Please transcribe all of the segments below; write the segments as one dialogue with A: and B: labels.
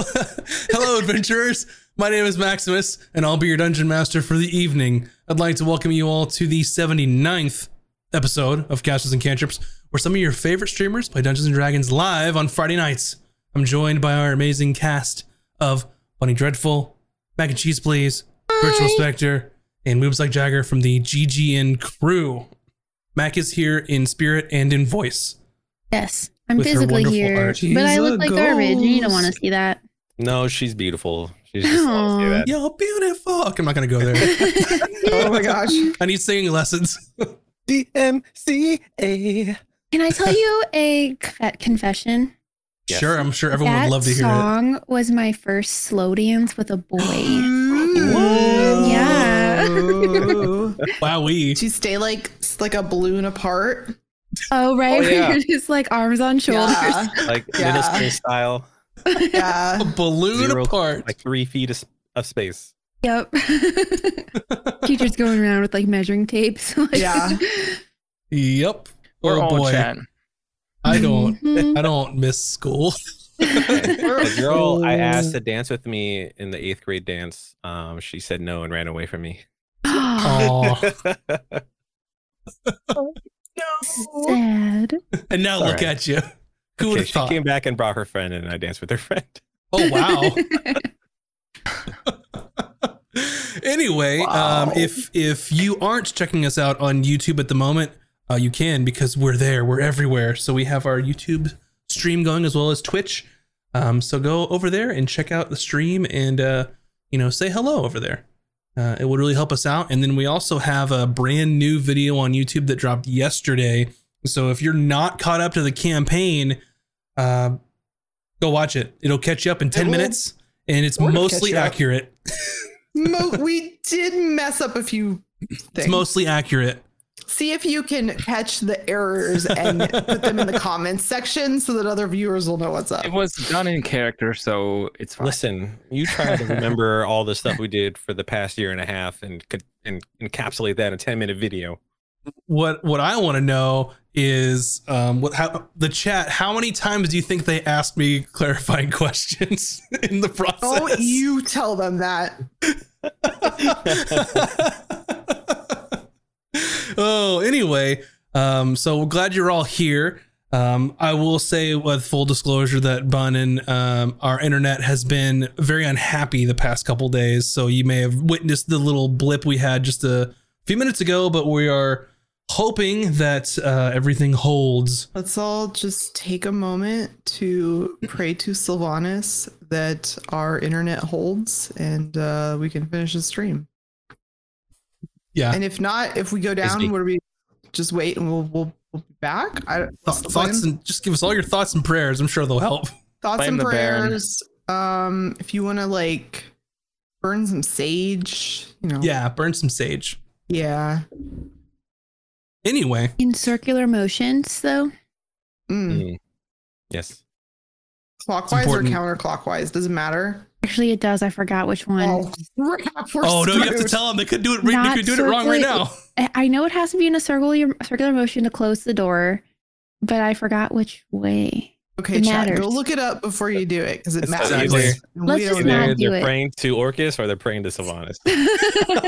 A: Hello, adventurers. My name is Maximus, and I'll be your dungeon master for the evening. I'd like to welcome you all to the 79th episode of Castles and Cantrips, where some of your favorite streamers play Dungeons and Dragons live on Friday nights. I'm joined by our amazing cast of Bunny Dreadful, Mac and Cheese Please, Virtual Spectre, and Moves Like Jagger from the GGN crew. Mac is here in spirit and in voice.
B: Yes, I'm physically here,
A: art.
B: but I look like garbage, and you don't want to see that.
C: No, she's beautiful. She's just
B: Aw.
C: say.
A: You're beautiful. Okay, I'm not gonna go there.
D: Oh my gosh.
A: I need singing lessons.
C: DMCA.
B: Can I tell you a confession?
C: Yes.
A: Sure, I'm sure everyone
B: that
A: would love to hear it.
B: song was my first slow dance with a boy.
D: Whoa.
B: Yeah.
A: Wow, we.
D: Do you stay like like a balloon apart?
B: oh right,
C: Oh,
B: where
C: yeah.
B: you're just like arms on shoulders.
D: Yeah.
C: Like
D: Yeah.
C: minister style,
D: yeah.
A: A balloon
C: Zero-
A: apart.
C: like three feet of, of space.
B: Yep. Teachers going around with like measuring tapes.
D: Yeah.
A: Yep.
E: We're
A: oh boy,
E: chatting.
A: I don't.
B: Mhm.
A: I don't miss school.
C: The girl I asked to dance with me in the eighth grade dance, um, she said no and ran away from me.
A: Oh, no.
B: Sad.
A: and now
C: All
A: look
C: right.
A: at you. Who would
C: Okay,
A: have
C: she
A: thought?
C: came back and brought her friend, and I danced with her friend.
A: Oh wow. anyway, um, if if you aren't checking us out on YouTube at the moment, uh, you can because we're there. We're everywhere. So we have our YouTube stream going as well as Twitch. Um, so go over there and check out the stream and uh, you know say hello over there. Uh, it would really help us out. And then we also have a brand new video on YouTube that dropped yesterday. So if you're not caught up to the campaign, uh, go watch it. It'll catch you up in 10
D: will
A: minutes and it's
D: sort of
A: mostly
D: catch you up.
A: accurate.
D: Mo- we did mess up a few things.
A: It's mostly accurate.
D: See if you can catch the errors and put them in the comments section so that other viewers will know what's up.
E: It was done in character, so it's fine.
C: Listen, you try to remember all the stuff we did for the past year and a half and could and encapsulate that in a 10 minute video.
A: What what I want to know is um what how the chat how many times do you think they asked me clarifying questions in the process?
D: Don't you tell them that.
A: oh, anyway, um, so we're glad you're all here. Um, I will say with full disclosure that Bun and um, our internet has been very unhappy the past couple days. So you may have witnessed the little blip we had just a few minutes ago, but we are hoping that uh, everything holds.
D: Let's all just take a moment to pray to Silvanus that our internet holds and uh, we can finish the stream.
A: Yeah.
D: And if not, if we go down,
C: Busy.
D: what do we just wait and we'll we'll, we'll be back? I,
A: Th- thoughts
D: plan?
A: and just give us all your thoughts and prayers. I'm sure they'll help.
D: thoughts
E: Blame
D: and
E: the Baron.
D: prayers. Um, if you want to like burn some sage, you know.
A: Yeah, burn some sage.
D: Yeah.
A: Anyway,
B: In circular motions, though.
D: Mm.
C: Mm. Yes.
D: Clockwise or counterclockwise? Doesn't matter.
B: Actually, it does. I forgot which one.
D: Oh, crap, we're
A: oh no, you have to tell them they could do it. Right, they could do it wrong right now.
B: I I know it has to be in a circular circular motion to close the door, but I forgot which way.
D: Okay,
B: It
D: chat. Go look it up before you do it because it
C: It's
D: matters.
A: Exactly.
D: And
B: Let's
D: we
B: just
D: don't
B: not
D: know.
C: Either
B: do
C: they're
B: it.
C: praying to Orcus or they're praying to Silvanus.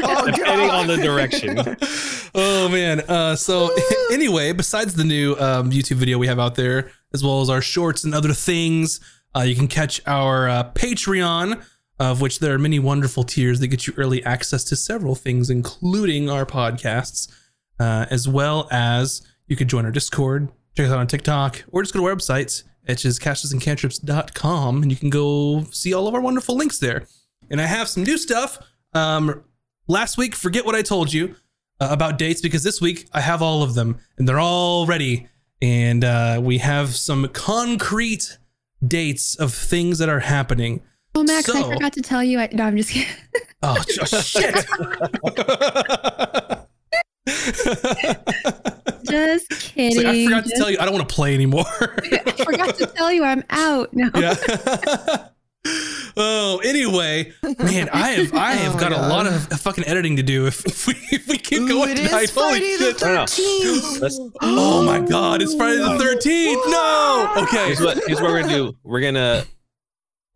D: Oh,
C: Depending
D: God.
C: on the direction.
A: oh man. Uh, so anyway, besides the new um, YouTube video we have out there, as well as our shorts and other things, uh, you can catch our uh, Patreon, of which there are many wonderful tiers that get you early access to several things, including our podcasts, uh, as well as you could join our Discord, check us out on TikTok, or just go to our website, which is castlesandcantrips.com, and you can go see all of our wonderful links there. And I have some new stuff. Um, last week, forget what I told you uh, about dates because this week I have all of them and they're all ready. And uh, we have some concrete dates of things that are happening.
B: Oh, Max, I forgot to tell you. I, no, I'm just kidding.
A: Oh, shit.
B: Just
A: It's
B: kidding.
A: like, I forgot to tell you, I don't want to play anymore.
B: I forgot to tell you I'm out. No.
A: yeah. oh, anyway, man, I have I oh have
D: Oh my
A: got a lot of fucking editing to do if, if we if we keep
D: Ooh,
A: going
D: it
A: tonight.
D: is
A: Holy
D: Friday the
A: shit.
C: No, no.
D: 13th.
A: Oh my god, it's Friday the 13th. No. Okay.
C: Here's what here's what we're gonna do. We're gonna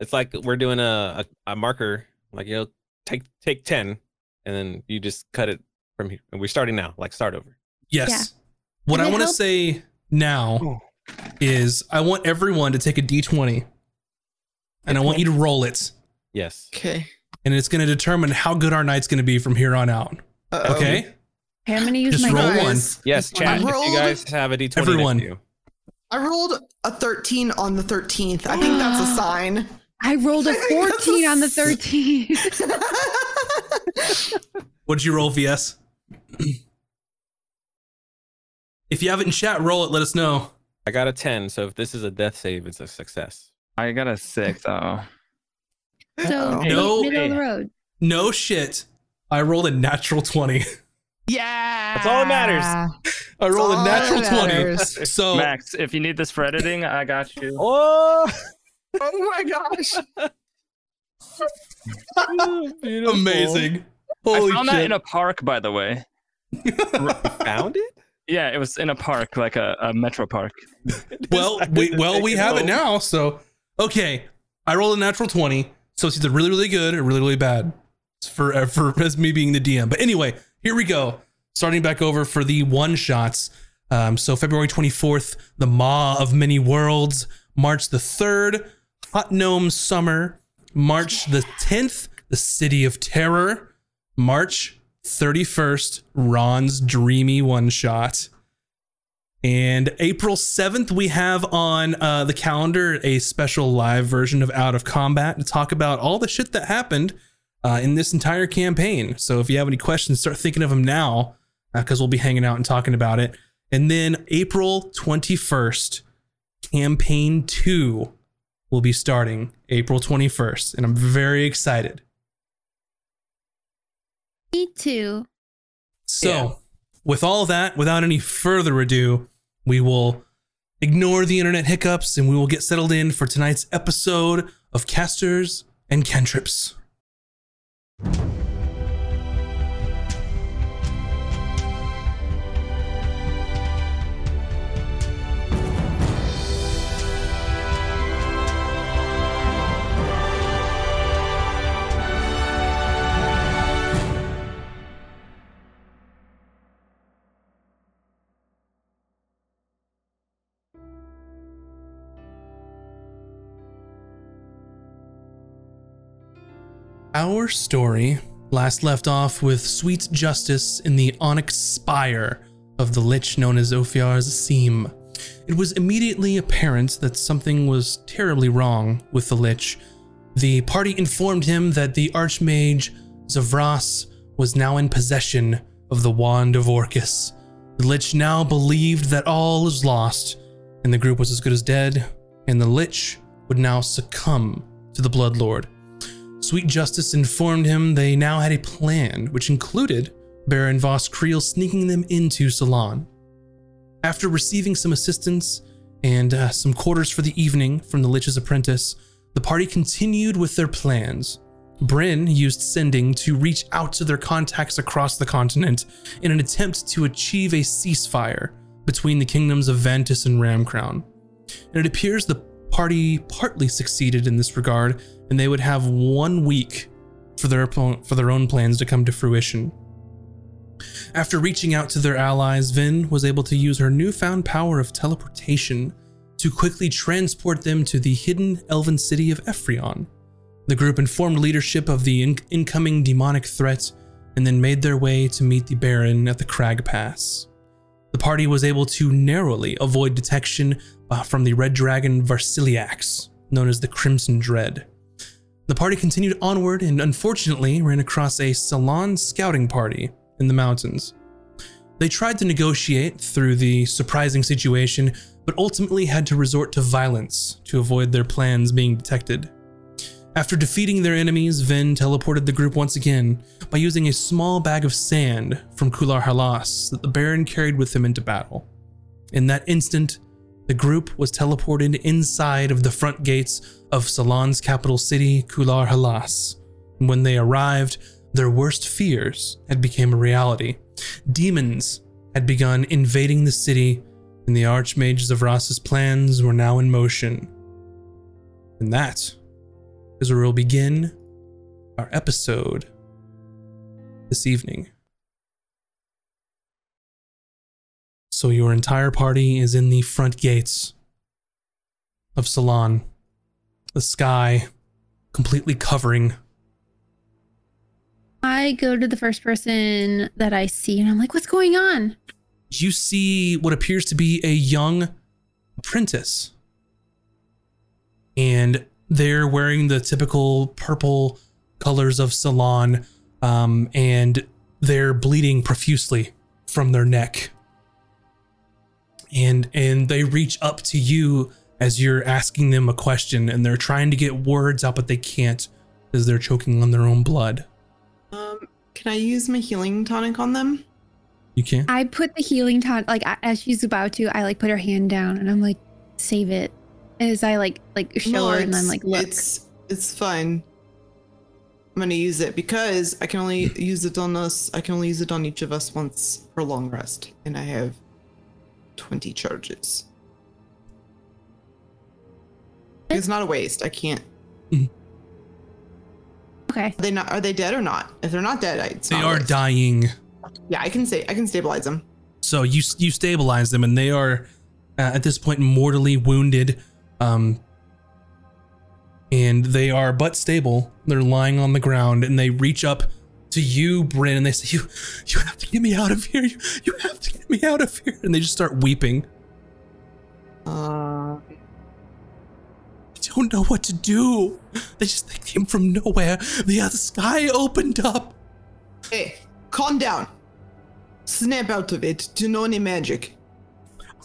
C: It's like we're doing a, a, a marker, like you know, take take ten, and then you just cut it from here. And we're starting now, like start over.
A: Yes.
B: Yeah.
A: What
B: Does
A: I want to say now oh. is I want everyone to take a d20 and I want you to roll it.
C: Yes.
D: Okay.
A: And it's going to determine how good our night's going to be from here on out.
D: Uh-oh.
A: Okay?
B: Okay, I'm gonna use
A: Just
B: my
A: roll
B: die.
A: one.
C: Yes,
D: I
C: chat. If you guys have a d twenty,
A: Everyone.
C: You.
D: I rolled a 13 on the 13th. I think that's a sign.
B: I rolled a 14 on the 13th.
A: What'd you roll, VS? if you have it in chat, roll it. Let us know.
C: I got a ten, so if this is a death save, it's a success.
E: I got a six. Oh,
B: So
D: Uh-oh.
A: No.
B: middle of the road.
A: No shit. I rolled a natural 20.
D: Yeah.
C: That's all that matters.
A: I rolled a natural 20. So,
E: Max, if you need this for editing, I got you.
C: Oh,
D: Oh my gosh.
A: amazing. Holy shit.
E: I found
A: shit.
E: that in a park, by the way.
C: Found it?
E: Yeah, it was in a park, like a, a metro park.
A: well, we well we have it now. So okay, I rolled a natural twenty, so it's either really really good or really really bad. For uh, for as me being the DM. But anyway, here we go. Starting back over for the one shots. Um, so February twenty fourth, the Maw of Many Worlds. March the third, Hot Gnome Summer. March the tenth, the City of Terror. March thirty first, Ron's Dreamy One Shot. And April 7th, we have on uh, the calendar a special live version of Out of Combat to talk about all the shit that happened uh, in this entire campaign. So if you have any questions, start thinking of them now because we'll be hanging out and talking about it. And then April 21st, campaign two will be starting April 21st. And I'm very excited.
B: Me too.
A: So,
C: Yeah.
A: with all that, without any further ado, we will ignore the internet hiccups and we will get settled in for tonight's episode of Castles and Cantrips. Our story last left off with sweet justice in the onyx spire of the lich known as Ophiar's Seam. It was immediately apparent that something was terribly wrong with the lich. The party informed him that the archmage Zavras was now in possession of the Wand of Orcus. The lich now believed that all is lost, and the group was as good as dead, and the lich would now succumb to the Bloodlord. Sweet Justice informed him they now had a plan, which included Baron Voss Creel sneaking them into Salon. After receiving some assistance and uh, some quarters for the evening from the Lich's apprentice, the party continued with their plans. Bryn used sending to reach out to their contacts across the continent in an attempt to achieve a ceasefire between the kingdoms of Vantis and Ramcrown. And it appears the party partly succeeded in this regard, and they would have one week for their for their own plans to come to fruition. After reaching out to their allies, Vin was able to use her newfound power of teleportation to quickly transport them to the hidden elven city of Ephrion. The group informed leadership of the in- incoming demonic threat and then made their way to meet the Baron at the Crag Pass. The party was able to narrowly avoid detection uh, from the Red Dragon Varsiliax, known as the Crimson Dread. The party continued onward and unfortunately ran across a Salon scouting party in the mountains. They tried to negotiate through the surprising situation, but ultimately had to resort to violence to avoid their plans being detected. After defeating their enemies, Ven teleported the group once again by using a small bag of sand from Kular Halas that the Baron carried with him into battle. In that instant, the group was teleported inside of the front gates of Salon's capital city, Kular Halas. When they arrived, their worst fears had become a reality. Demons had begun invading the city, and the Archmage Zavras's plans were now in motion. And that is where we'll begin our episode this evening. So, your entire party is in the front gates of Salon, the sky completely covering.
B: I go to the first person that I see and I'm like, what's going on?
A: You see what appears to be a young apprentice. And they're wearing the typical purple colors of Salon, um, and they're bleeding profusely from their neck. And and they reach up to you as you're asking them a question, and they're trying to get words out, but they can't because they're choking on their own blood.
D: Um, can I use my healing tonic on them?
A: You can't.
B: I put the healing tonic like as she's about to, I like put her hand down and I'm like, save it. As I like like show
D: No,
B: her and I'm like, look.
D: It's it's fine. I'm gonna use it because I can only use it on us. I can only use it on each of us once for long rest, and I have twenty charges. It's not a waste. I can't.
B: Okay.
D: Are they not? Are they dead or not? If they're not dead, I, it's
A: They
D: not a
A: are
D: waste.
A: dying.
D: Yeah, I can say I can stabilize them.
A: So you you stabilize them, and they are uh, at this point mortally wounded, um, and they are but stable. They're lying on the ground, and they reach up to you, Bryn, and they say, "You you have to get me out of here. You you have to get me out of here." And they just start weeping.
D: Uh,
A: I don't know what to do. They just they came from nowhere. The other sky opened up.
D: hey, calm down. Snap out of it. Do know any magic?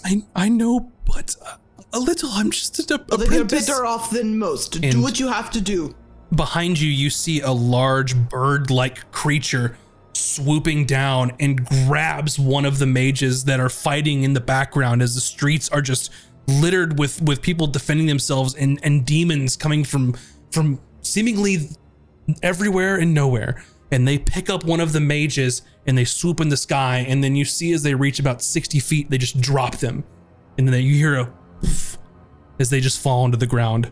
A: I I know, but uh, a little. I'm just an
D: then you're better off than most.
A: And-
D: do what you have to do.
A: Behind you, you see a large bird like creature swooping down and grabs one of the mages that are fighting in the background as the streets are just littered with, with people defending themselves and, and demons coming from from seemingly everywhere and nowhere. And they pick up one of the mages and they swoop in the sky. And then you see as they reach about 60 feet, they just drop them. And then you hear a as they just fall into the ground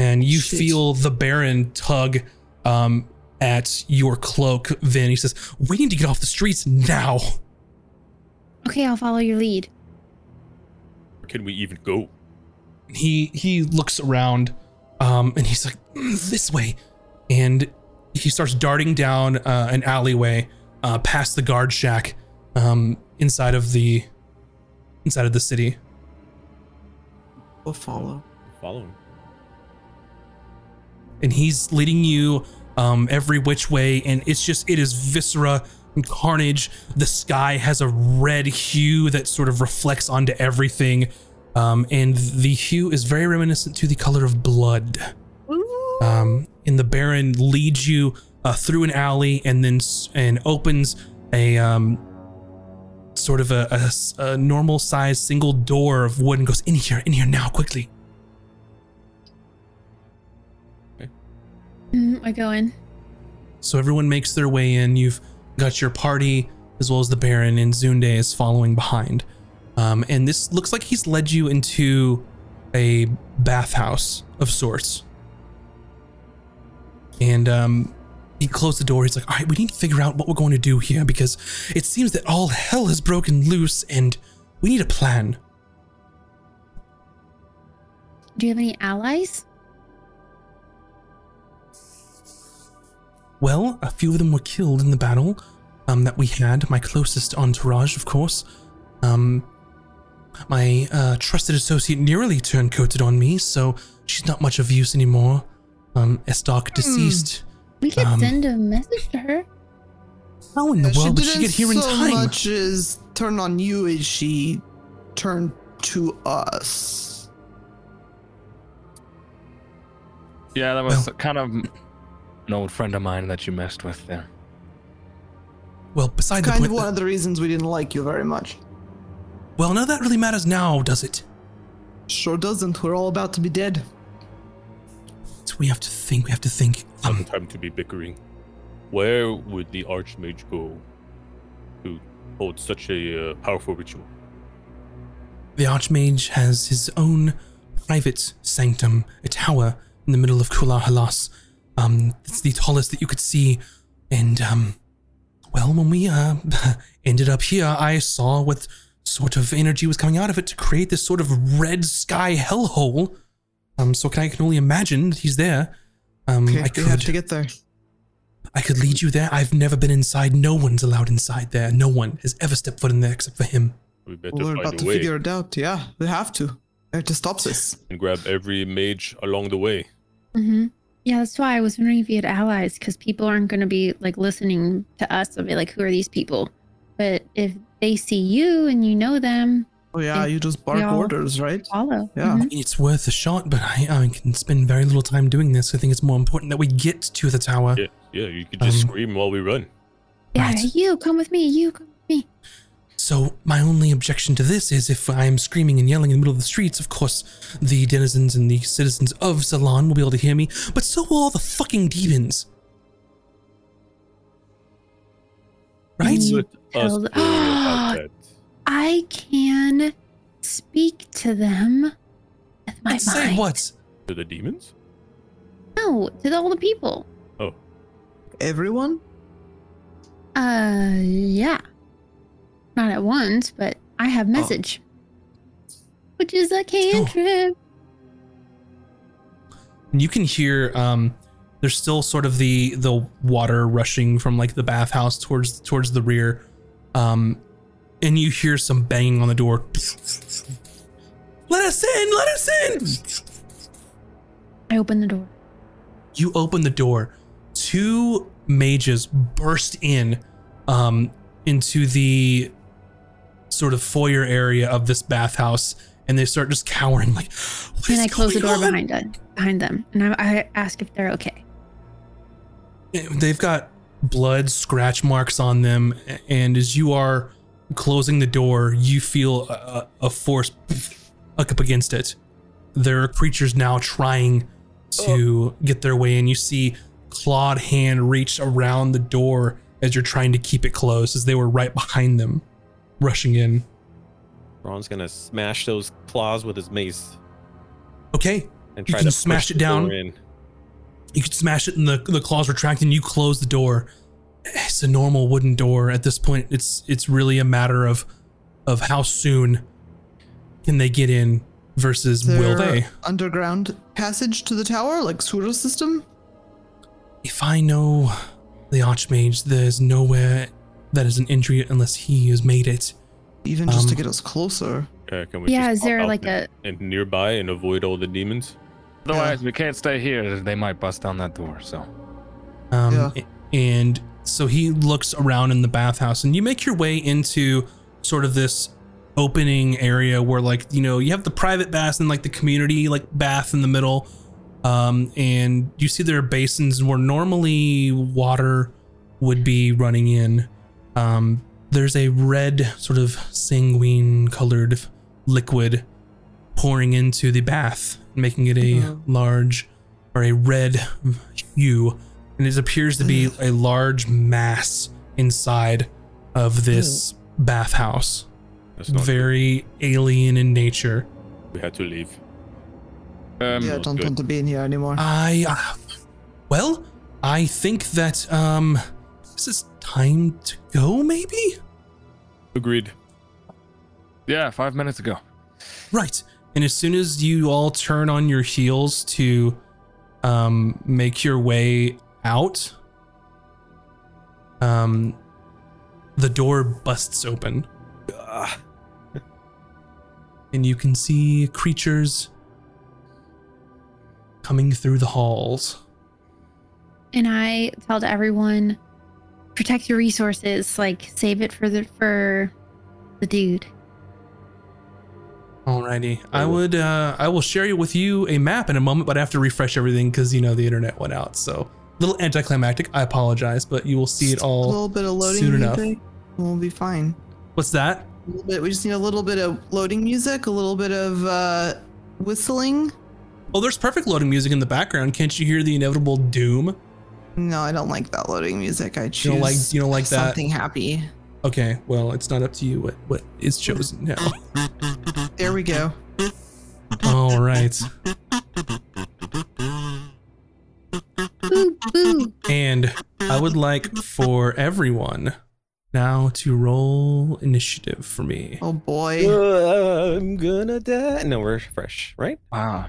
A: and you
D: Shit.
A: feel the Baron tug um, at your cloak. Vin, he says, "We need to get off the streets now."
B: Okay, I'll follow your lead.
C: Can we even go?
A: He he looks around, um, and he's like, "Mm, "This way," and he starts darting down uh, an alleyway uh, past the guard shack um, inside of the inside of the city.
D: We'll follow.
C: Following.
A: And he's leading you um, every which way, and it's just it is viscera and carnage. The sky has a red hue that sort of reflects onto everything, um, and the hue is very reminiscent to the color of blood. Um, and the Baron leads you uh, through an alley and then s- and opens a um, sort of a normal sized single door of wood and goes in here, in here now, quickly.
B: Mm, I go in.
A: So everyone makes their way in. You've got your party as well as the Baron, and Zunde is following behind. Um, and this looks like he's led you into a bathhouse of sorts. And um, he closed the door. He's like, "All right, we need to figure out what we're going to do here because it seems that all hell has broken loose, and we need a plan."
B: Do you have any allies?
A: Well, a few of them were killed in the battle um, that we had. My closest entourage, of course. Um, my uh, trusted associate nearly turned coated on me, so she's not much of use anymore. Um, Estok deceased.
B: We could
A: Um,
B: send a message to her.
A: How in the world did she get here in
D: so
A: time?
D: much as turn on you as she turned to us.
E: Yeah, that was
A: Well-
E: kind of an old friend of mine that you messed with there.
A: Well, beside the
D: Kind of
A: point.
D: one of the reasons we didn't like you very much.
A: well, none of that really matters now, does it?
D: Sure doesn't. We're all about to be dead.
A: So we have to think. We have to think. Um,
C: Some time to be bickering. Where would the Archmage go to hold such a uh, powerful ritual?
A: The Archmage has his own private sanctum, a tower in the middle of Kular Halas. Um, it's the tallest that you could see. And, um, well, when we uh, ended up here, I saw what sort of energy was coming out of it to create this sort of red sky hellhole. Um, so can I can only imagine that he's there. Um,
D: Okay,
A: I
D: we have
A: could
D: to get there.
A: I could lead you there. I've never been inside. No one's allowed inside there. No one has ever stepped foot in there except for him.
F: We better
D: We're
F: find
D: about
F: a
D: to
F: way
D: figure it out. Yeah, we have to. We have to stop this.
F: and grab every mage along the way.
B: Mm-hmm. Yeah, that's why I was wondering if you had allies, because people aren't going to be like listening to us. They'll be like, "Who are these people?" But if they see you and you know them,
D: Oh yeah, you just bark orders, right?
B: follow.
D: Yeah.
B: Mhm.
A: It's worth a shot, but I, I can spend very little time doing this. I think it's more important that we get to the tower.
F: Yeah, yeah. You could just
A: Um,
F: scream while we run.
B: Yeah,
A: Right.
B: you come with me. You come with me.
A: So my only objection to this is if I am screaming and yelling in the middle of the streets, of course, the denizens and the citizens of Ceylon will be able to hear me, but so will all the fucking demons. Right?
F: Let us
B: tell
F: worry
B: the-
F: about that.
B: I can speak to them with my
A: And say
B: mind.
A: what?
F: To the demons?
B: No, to the, all the people. Oh.
D: Everyone?
B: Uh, yeah. Not at once, but I have
A: Oh.
B: message, which is a cantrip.
A: And you can hear um there's still sort of the the water rushing from like the bathhouse towards towards the rear. Um and you hear some banging on the door. Let us in, let us in.
B: I open the door.
A: You open the door. Two mages burst in um into the sort of foyer area of this bathhouse and they start just cowering like what
B: and
A: is
B: I close the door
A: on?"
B: behind them, behind them, and I, I ask if they're okay.
A: Eh, they've got blood scratch marks on them and as you are closing the door you feel a, a force up against it there are creatures now trying to oh. get their way in you see clawed hand reach around the door as you're trying to keep it closed as they were right behind them rushing in
C: Ron's gonna smash those claws with his mace
A: okay
C: and
A: You
C: try
A: can
C: to
A: smash it down.
C: In.
A: you can smash it and the, the claws retract and you close the door it's a normal wooden door at this point it's it's really a matter of of how soon can they get in versus
D: Is
A: will they
D: underground passage to the tower, like sewer system?
A: if i know the archmage there's nowhere that is an entry unless he has made it
D: Even just to
A: Um,
D: get us closer.
F: Uh, can we
B: Yeah,
F: just
B: is there like a?
F: and nearby and avoid all the demons?
E: Otherwise, we can't stay here. They might bust down that door. So
A: um
D: Yeah.
A: and so he looks around in the bathhouse and you make your way into sort of this opening area where like you know you have the private baths and like the community like bath in the middle um and you see there are basins where normally water would be running in um there's a red sort of sanguine colored liquid pouring into the bath making it a
D: Mhm.
A: large or a red hue and it appears to be a large mass inside of this bathhouse
F: That's not
A: very alien in nature.
F: We had to leave.
E: um,
D: yeah, I don't
F: good.
D: want to be in here anymore.
A: I, uh, well, I think that um, this is time to go. Maybe
F: Agreed.
E: yeah, five minutes ago.
A: right. And as soon as you all turn on your heels to um, make your way out, um, the door busts open. And you can see creatures coming through the halls.
B: And I tell to everyone, protect your resources. Like save it for the for the dude.
A: Alrighty, I would uh, I will share you with you a map in a moment, but I have to refresh everything because you know the internet went out. So a little anticlimactic. I apologize, but you will see it
D: all. a little bit of loading
A: soon enough.
D: music. We'll be fine.
A: What's that?
D: A little bit. We just need a little bit of loading music, a little bit of uh, whistling.
A: Oh, there's perfect loading music in the background. Can't you hear the inevitable doom?
D: No, I don't like that loading music. I choose
A: You don't like you don't like that.
D: something happy.
A: Okay, well, it's not up to you what what is chosen now.
D: There we go.
A: All right.
B: boo, boo.
A: And I would like for everyone now to roll initiative for me.
D: Oh boy.
C: Uh, I'm gonna die. No, we're fresh, right?
E: Wow.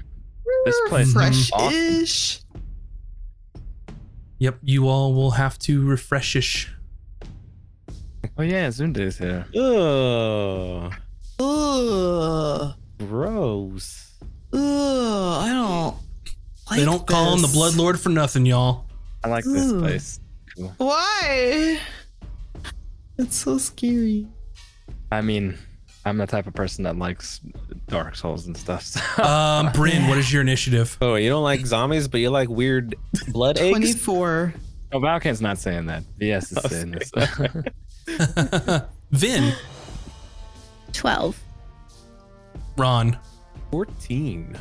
E: This place is
D: fresh-ish.
A: Yep, you all will have to refreshish.
E: Oh yeah, Zunda is here.
C: Ugh,
D: Ugh.
C: gross.
D: Ugh. I don't. Like
A: they don't call him the. Blood Lord for nothing, y'all.
E: I like this place. Cool.
D: Why? It's so scary.
E: I mean, I'm the type of person that likes Dark Souls and stuff. So.
A: Um, Bryn, what is your initiative?
C: Oh, you don't like zombies, but you like weird blood eggs.
D: Twenty-four.
E: Oh, Valken's not saying that. VS is
C: Oh,
E: saying this.
A: Vin,
B: 12.
A: Ron,
C: Fourteen.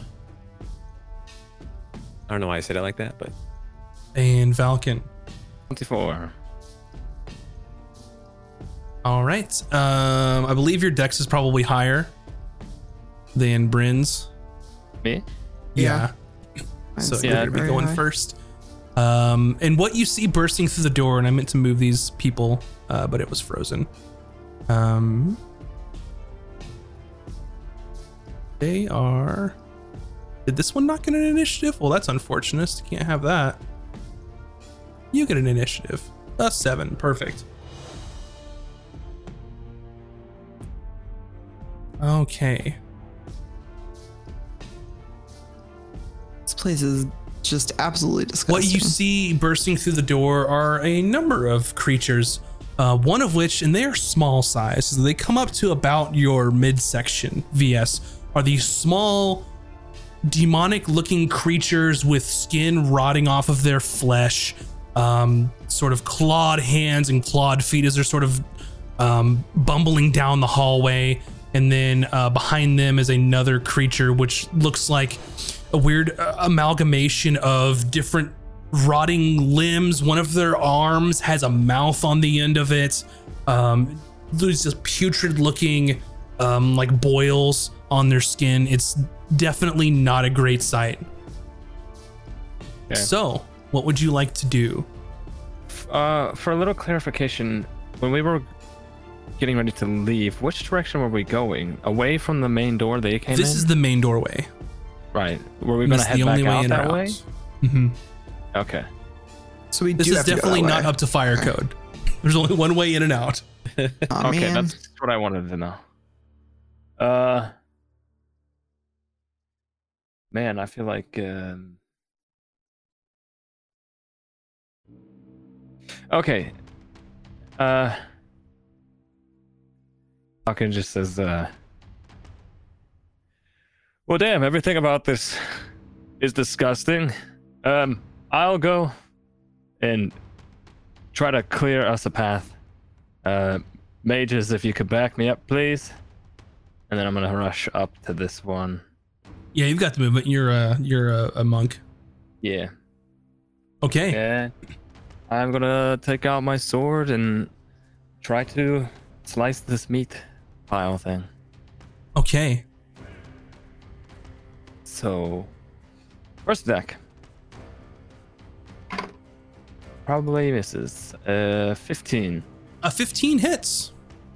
C: I don't know why I said it like that, but
A: and Valken.
E: 24.
A: All right. Um, I believe your dex is probably higher than Bryn's.
E: Me?
A: Yeah.
D: Mine's
A: So
D: not
A: you're gonna be going
D: high.
A: first. Um, and what you see bursting through the door, and I meant to move these people, uh, but it was frozen. Um, they are. Did this one not get an initiative? Well, that's unfortunate. Can't have that. You get an initiative. A seven. Perfect. Okay.
D: This place is just absolutely disgusting.
A: What you see bursting through the door are a number of creatures, uh, one of which, and they are small size, so they come up to about your midsection. VS are these small, demonic looking creatures with skin rotting off of their flesh, um, sort of clawed hands and clawed feet as they're sort of um, bumbling down the hallway. And then uh, behind them is another creature, which looks like a weird uh, amalgamation of different rotting limbs. One of their arms has a mouth on the end of it. Um, there's just putrid looking, um, like boils on their skin. It's definitely not a great sight.
E: Okay.
A: So, what would you like to do?
E: Uh, for a little clarification, when we were getting ready to leave, which direction were we going? Away from the main door they came
A: this
E: in?
A: is the main doorway.
E: right. Were we
A: And
E: going to head
A: the
E: back
A: only way
E: out
A: in or
E: that
A: out.
E: way?
A: hmm
E: Okay.
D: So we
A: This
D: do
A: is
D: have to go
A: definitely
D: that
A: not
D: way.
A: up to fire code. There's only one way in and out.
D: Aw,
E: okay,
D: man.
E: that's what I wanted to know. Uh, man, I feel like um. Okay. Uh. Falcon just says, uh. Well, damn, everything about this is disgusting. Um, I'll go and try to clear us a path. Uh, mages, if you could back me up, please. And then I'm gonna rush up to this one.
A: Yeah, you've got the movement. You're a you're a, a monk.
E: Yeah.
A: Okay.
E: Yeah. I'm gonna take out my sword and try to slice this meat pile thing.
A: Okay.
E: So, first deck. Probably misses. Uh, 15.
A: A 15 hits.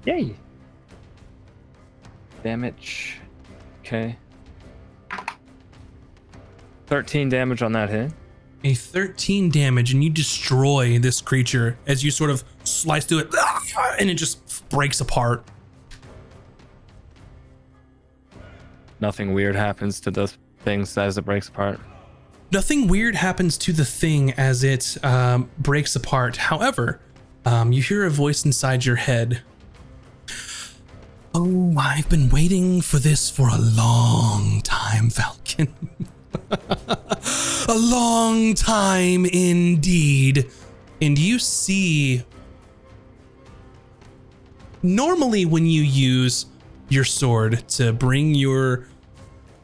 E: Yay. Damage. Okay. 13 damage on that hit.
A: A 13 damage, and you destroy this creature as you sort of slice through it, and it just breaks apart.
E: Nothing weird happens to those things as it breaks apart.
A: Nothing weird happens to the thing as it um, breaks apart. However, um, you hear a voice inside your head. Oh, I've been waiting for this for a long time, Falcon. a long time indeed. And you see. Normally, when you use your sword to bring your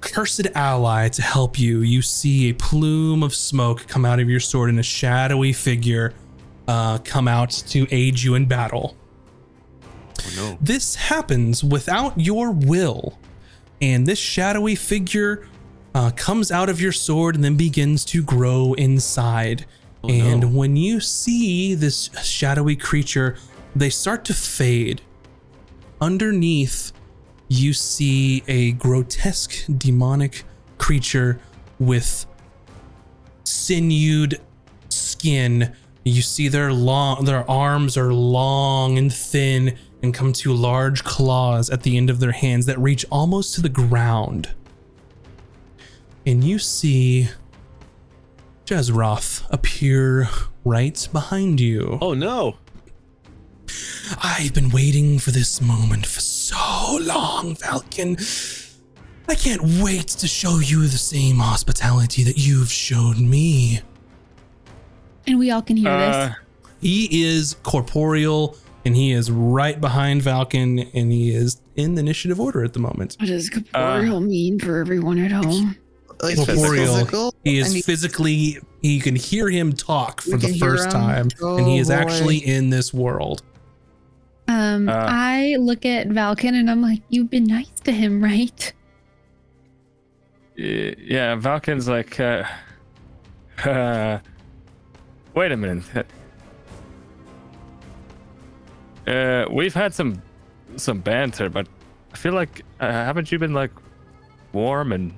A: cursed ally to help you, you see a plume of smoke come out of your sword and a shadowy figure uh, come out to aid you in battle.
F: Oh no.
A: This happens without your will, and this shadowy figure uh, comes out of your sword and then begins to grow inside.
F: Oh,
A: and
F: no.
A: when you see this shadowy creature, they start to fade. Underneath, you see a grotesque demonic creature with sinewed skin. You see their long their arms are long and thin and come to large claws at the end of their hands that reach almost to the ground. And you see Jezroth appear right behind you.
C: Oh no.
A: I've been waiting for this moment for so long, Falcon. I can't wait to show you the same hospitality that you've showed me.
B: And we all can hear
E: Uh,
B: this.
A: He is corporeal and he is right behind Falcon and he is in the initiative order at the moment.
B: What does corporeal mean for everyone at home?
D: Like
A: Corporeal.
D: physical,
A: He is
D: and he-
A: physically, you can hear him talk for the first
D: him?
A: time and he
D: Oh,
A: is
D: boy.
A: actually in this world.
B: Um,
E: Uh.
B: I look at Valken and I'm like, you've been nice to him, right?
E: yeah, Valken's like, uh, uh, wait a minute. Uh, we've had some some banter, but I feel like uh, haven't you been like warm and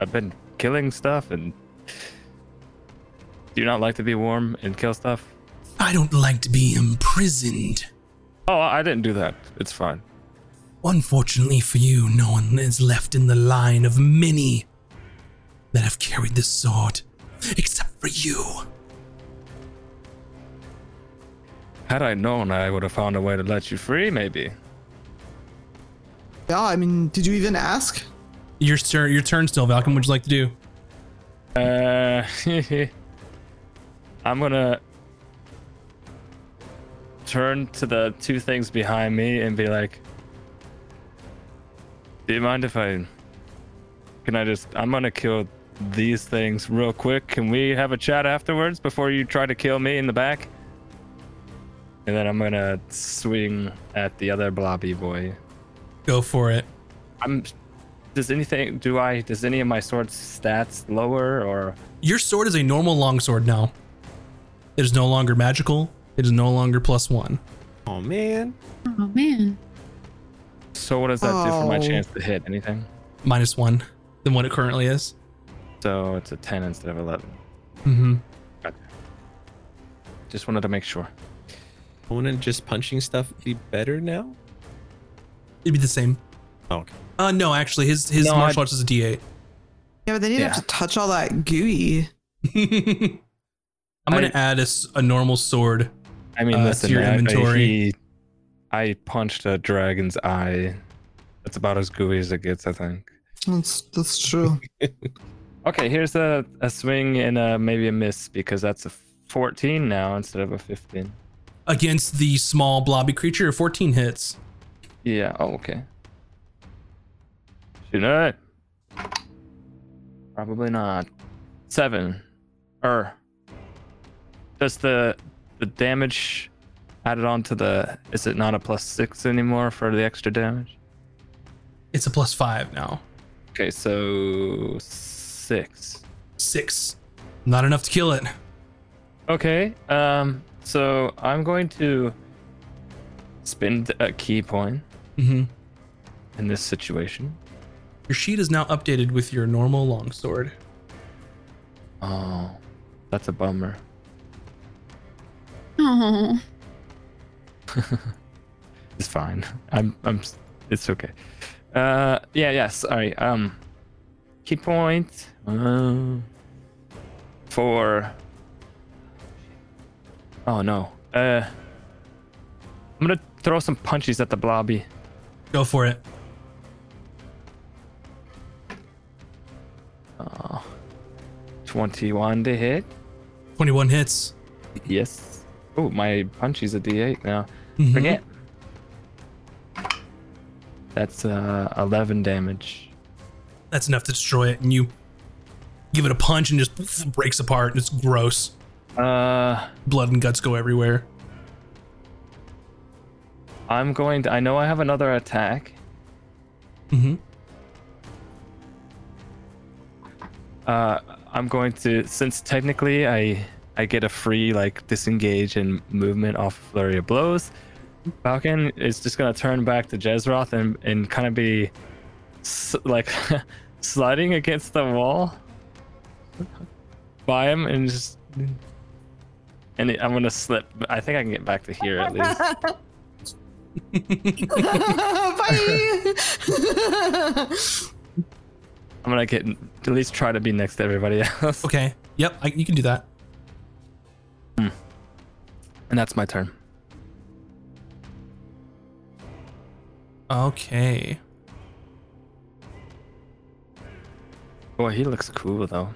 E: I've been killing stuff and do you not like to be warm and kill stuff?
A: I don't like to be imprisoned.
E: Oh, I didn't do that. It's fine.
A: Unfortunately for you, no one is left in the line of many that have carried this sword, except for you.
E: Had I known, I would have found a way to let you free, maybe.
D: Yeah, I mean, did you even ask?
A: Your turn, your turn still, Valken. What'd you like to do?
E: Uh, I'm gonna turn to the two things behind me and be like, "Do you mind if I? Can I just? I'm gonna kill these things real quick. Can we have a chat afterwards before you try to kill me in the back?" And then I'm gonna swing at the other blobby boy.
A: Go for it.
E: I'm. Does anything? Do I? Does any of my sword stats lower or?
A: Your sword is a normal longsword now. It is no longer magical. It is no longer plus one.
C: Oh man.
B: Oh man.
E: So what does that do for my
D: Oh.
E: chance to hit? Anything?
A: Minus one than what it currently is.
E: So it's a 10 instead of 11.
A: Mm-hmm.
E: Just wanted to make sure.
C: Wouldn't just punching stuff be better now?
A: It'd be the same.
C: Oh, okay.
A: Uh, no, actually, his his
E: No,
A: martial
E: I-
A: arts is a D8.
D: Yeah, but then you'd
E: Yeah.
D: have to touch all that gooey.
A: I'm gonna
E: I-
A: add a normal sword.
E: I mean,
A: Uh, to your
E: I- I-
A: inventory.
E: he- I punched a dragon's eye. That's about as gooey as it gets, I think.
D: That's that's true.
E: Okay, here's a, a swing and a, maybe a miss because that's a 14 now instead of a 15.
A: Against the small blobby creature, 14 hits.
E: Yeah, oh, okay. Shoot it. Probably not. Seven. Or does the the damage added on to the is it not a plus six anymore for the extra damage?
A: It's a plus five now.
E: Okay, so six.
A: Six. Not enough to kill it.
E: Okay, um, so I'm going to spend a ki point
A: Mm-hmm.
E: in this situation.
A: Your sheet is now updated with your normal longsword.
E: Oh, that's a bummer.
B: Oh.
E: It's fine. I'm I'm it's okay. Uh yeah, yeah, sorry. Um ki point uh, for Oh no. Uh I'm going to throw some punches at the blobby.
A: Go for it.
E: Oh. 21 to hit.
A: 21 hits.
E: Yes. Oh, my punches a d8 now.
A: Mhm.
E: Forget. That's uh 11 damage.
A: That's enough to destroy it, and you give it a punch and just breaks apart. And it's gross.
E: Uh
A: Blood and guts go everywhere.
E: I'm going to I know I have another attack.
A: Mm-hmm.
E: Uh, I'm going to, since technically I I get a free like disengage and movement off flurry of blows. Falcon is just gonna turn back to Jezroth and and kind of be s- like sliding against the wall by him and just and I'm gonna slip. I think I can get back to here at least.
D: Bye.
E: I'm gonna get at least try to be next to everybody else.
A: Okay. Yep. I, you can do that.
E: And that's my turn.
A: Okay.
E: Boy, he looks cool though.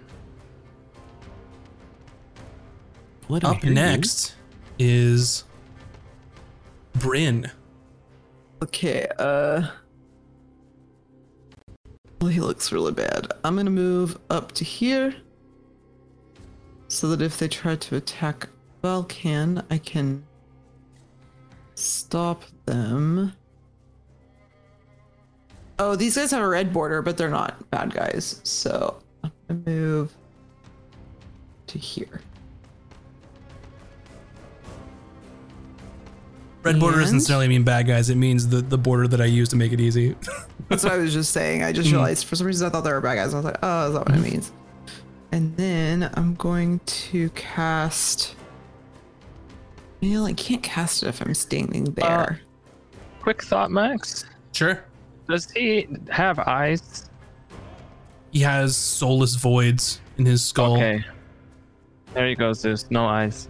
F: What
A: Up
F: hear you?
A: next is Bryn.
D: okay, uh. Well, he looks really bad. I'm gonna move up to here. So that if they try to attack Valken, I can stop them. Oh, these guys have a red border, but they're not bad guys. So I'm gonna move to here.
A: Red border doesn't necessarily mean bad guys. It means the, the border that I use to make it easy.
D: That's what I was just saying. I just
A: Mhm.
D: realized for some reason I thought they were bad guys. I was like, oh, is that what it means? And then I'm going to cast. Well, I can't cast it if I'm standing uh, there.
E: Quick thought, Max.
A: Sure.
E: Does he have eyes?
A: He has soulless voids in his skull.
E: Okay. There he goes. There's no eyes.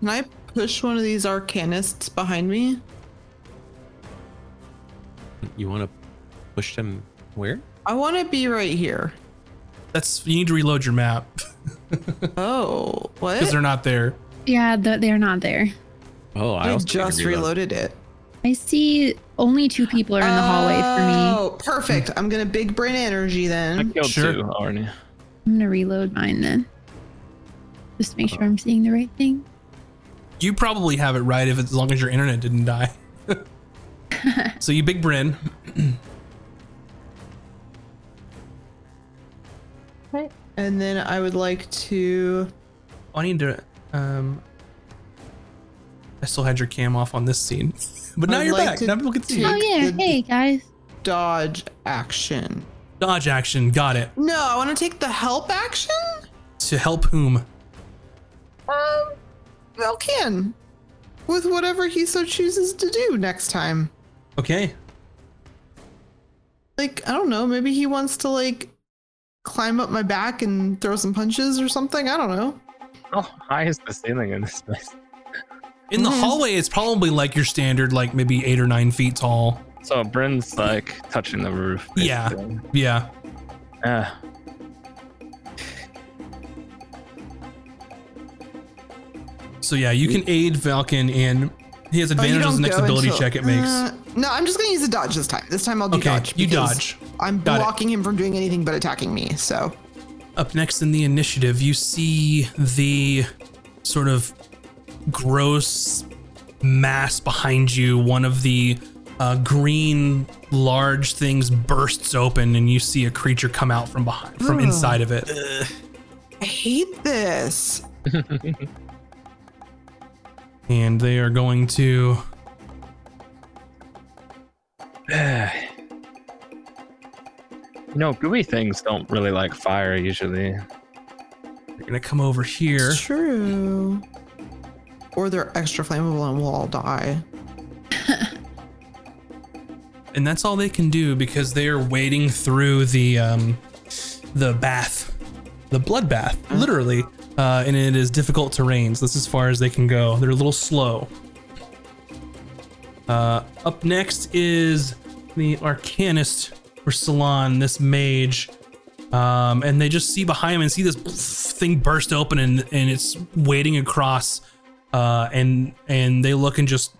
D: Can I push one of these arcanists behind me?
C: You want to push them where?
D: I want to be right here.
A: That's you need to reload your map
D: Oh, what?
A: because they're not there.
B: Yeah, th- they're not there.
C: Oh, I,
D: I
C: also need to
D: just reloaded it.
B: I see only two people are in the hallway for me.
D: Oh, perfect. I'm gonna big brain energy then.
E: I
D: then.
E: killed
A: Sure.
E: two already.
B: I'm gonna reload mine then. Just to make sure I'm seeing the right thing.
A: You probably have it right if as long as your internet didn't die. so you big Bryn.
D: And then I would like to.
A: I need to. Um, I still had your cam off on this scene, but now
D: I'd
A: you're
D: like
A: back.
D: to
A: Now people can see.
D: take-
A: you.
B: Oh yeah,
D: the-
B: hey guys.
D: dodge action.
A: Dodge action. Got it.
D: No, I want to take the help action.
A: To help whom?
D: Um, Valken, with whatever he so chooses to do next time.
A: Okay.
D: Like I don't know, maybe he wants to like climb up my back and throw some punches or something. I don't know.
E: Oh, high is the ceiling in this place.
A: In the
D: Mhm.
A: hallway, it's probably like your standard, like maybe eight or nine feet tall.
E: So Bryn's like touching the roof.
A: Yeah.
E: basically.
A: Yeah.
E: Ah.
A: So yeah, you can aid Valken, and he has
D: Oh,
A: advantage on
D: don't
A: the next ability
D: until-
A: check it makes.
D: Uh, no, I'm just gonna use a dodge this time. This time I'll do
A: okay,
D: dodge.
A: you dodge.
D: I'm
A: Got it.
D: blocking him from doing anything but attacking me. So
A: Up next in the initiative, you see the sort of gross mass behind you. One of the uh, green large things bursts open, and you see a creature come out from behind, from
D: Ugh.
A: inside of it.
D: I hate this.
A: And they are going to.
E: You know, gooey things don't really like fire usually.
A: They're gonna come over here.
D: True. Or they're extra flammable and we'll all die.
A: and that's all they can do because they are wading through the um, the bath, the blood bath, literally, uh, and it is difficult terrain. So that's as far as they can go. They're a little slow. Uh, up next is the Arcanist or Salon, this mage. Um, and they just see behind him and see this thing burst open and, and it's wading across. Uh, and and they look and just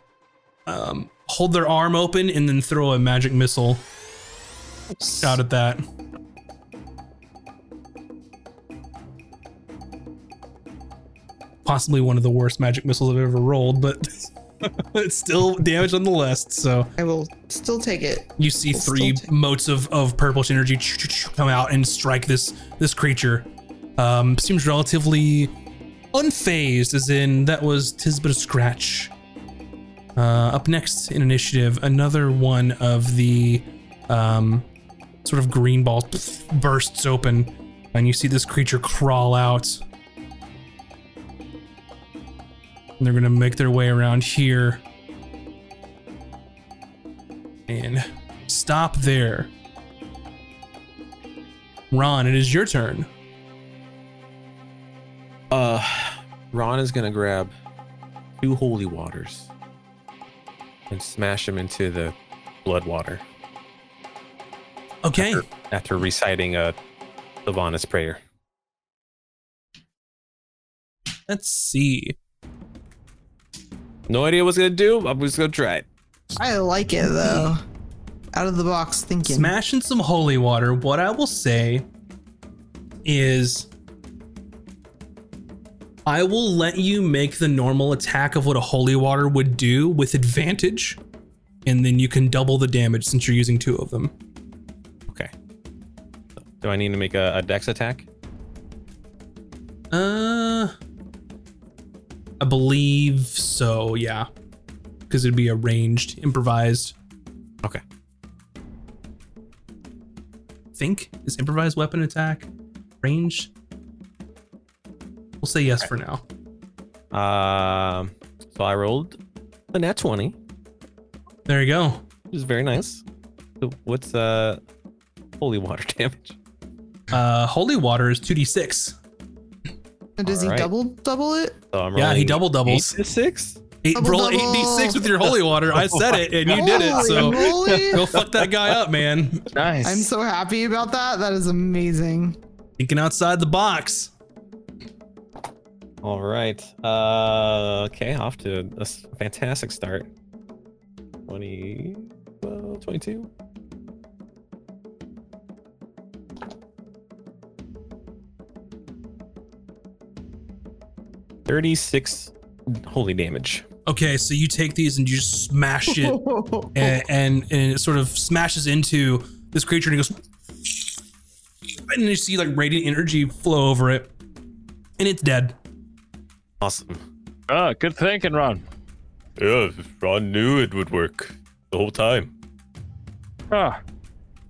A: um, hold their arm open and then throw a magic missile out at that. Possibly one of the worst magic missiles I've ever rolled, but it's still damage on the list. So
D: I will still take it.
A: you see
D: We'll
A: three
D: take-
A: motes of, of purplish energy come out and strike this this creature. Um, seems relatively unfazed, as in that was tis but a scratch. Uh, up next in initiative, another one of the um, sort of green balls bursts open, and you see this creature crawl out. And they're gonna make their way around here and stop there. Ron, it is your turn.
C: Uh, Ron is gonna grab two holy waters and smash them into the blood water
A: Okay.
C: after reciting a Silvanus prayer.
A: Let's see.
C: No idea what's gonna do. I'm just gonna try it.
D: I like it though. Out of the box thinking.
A: Smashing some holy water. What I will say is I will let you make the normal attack of what a holy water would do with advantage. And then you can double the damage since you're using two of them.
C: Okay. Do I need to make a, a dex attack?
A: Uh, I believe so. Yeah, because it'd be a ranged, improvised.
C: Okay.
A: Think is improvised weapon attack range. We'll say yes for now.
C: Um, so I rolled a nat 20,
A: There you go.
C: which is very nice. What's uh holy water damage?
A: Uh, holy water is two d six.
D: And does he
C: Alright.
D: double double it?
C: So I'm
A: Yeah, he double doubles.
C: eight to six.
A: Eight,
D: Double,
A: roll eight d six with your holy water. I said it, and you did it. So
D: moly.
A: go fuck that guy up, man.
E: Nice.
D: I'm so happy about that. That is amazing.
A: Thinking outside the box.
C: All right. Uh, okay, off to a fantastic start. 20, well, 22. Thirty-six holy damage.
A: Okay, so you take these and you just smash it and, and and it sort of smashes into this creature and it goes and you see like radiant energy flow over it and it's dead
C: Awesome.
E: Ah, good thinking, Ron.
C: Yeah, Ron knew it would work the whole time.
E: Ah,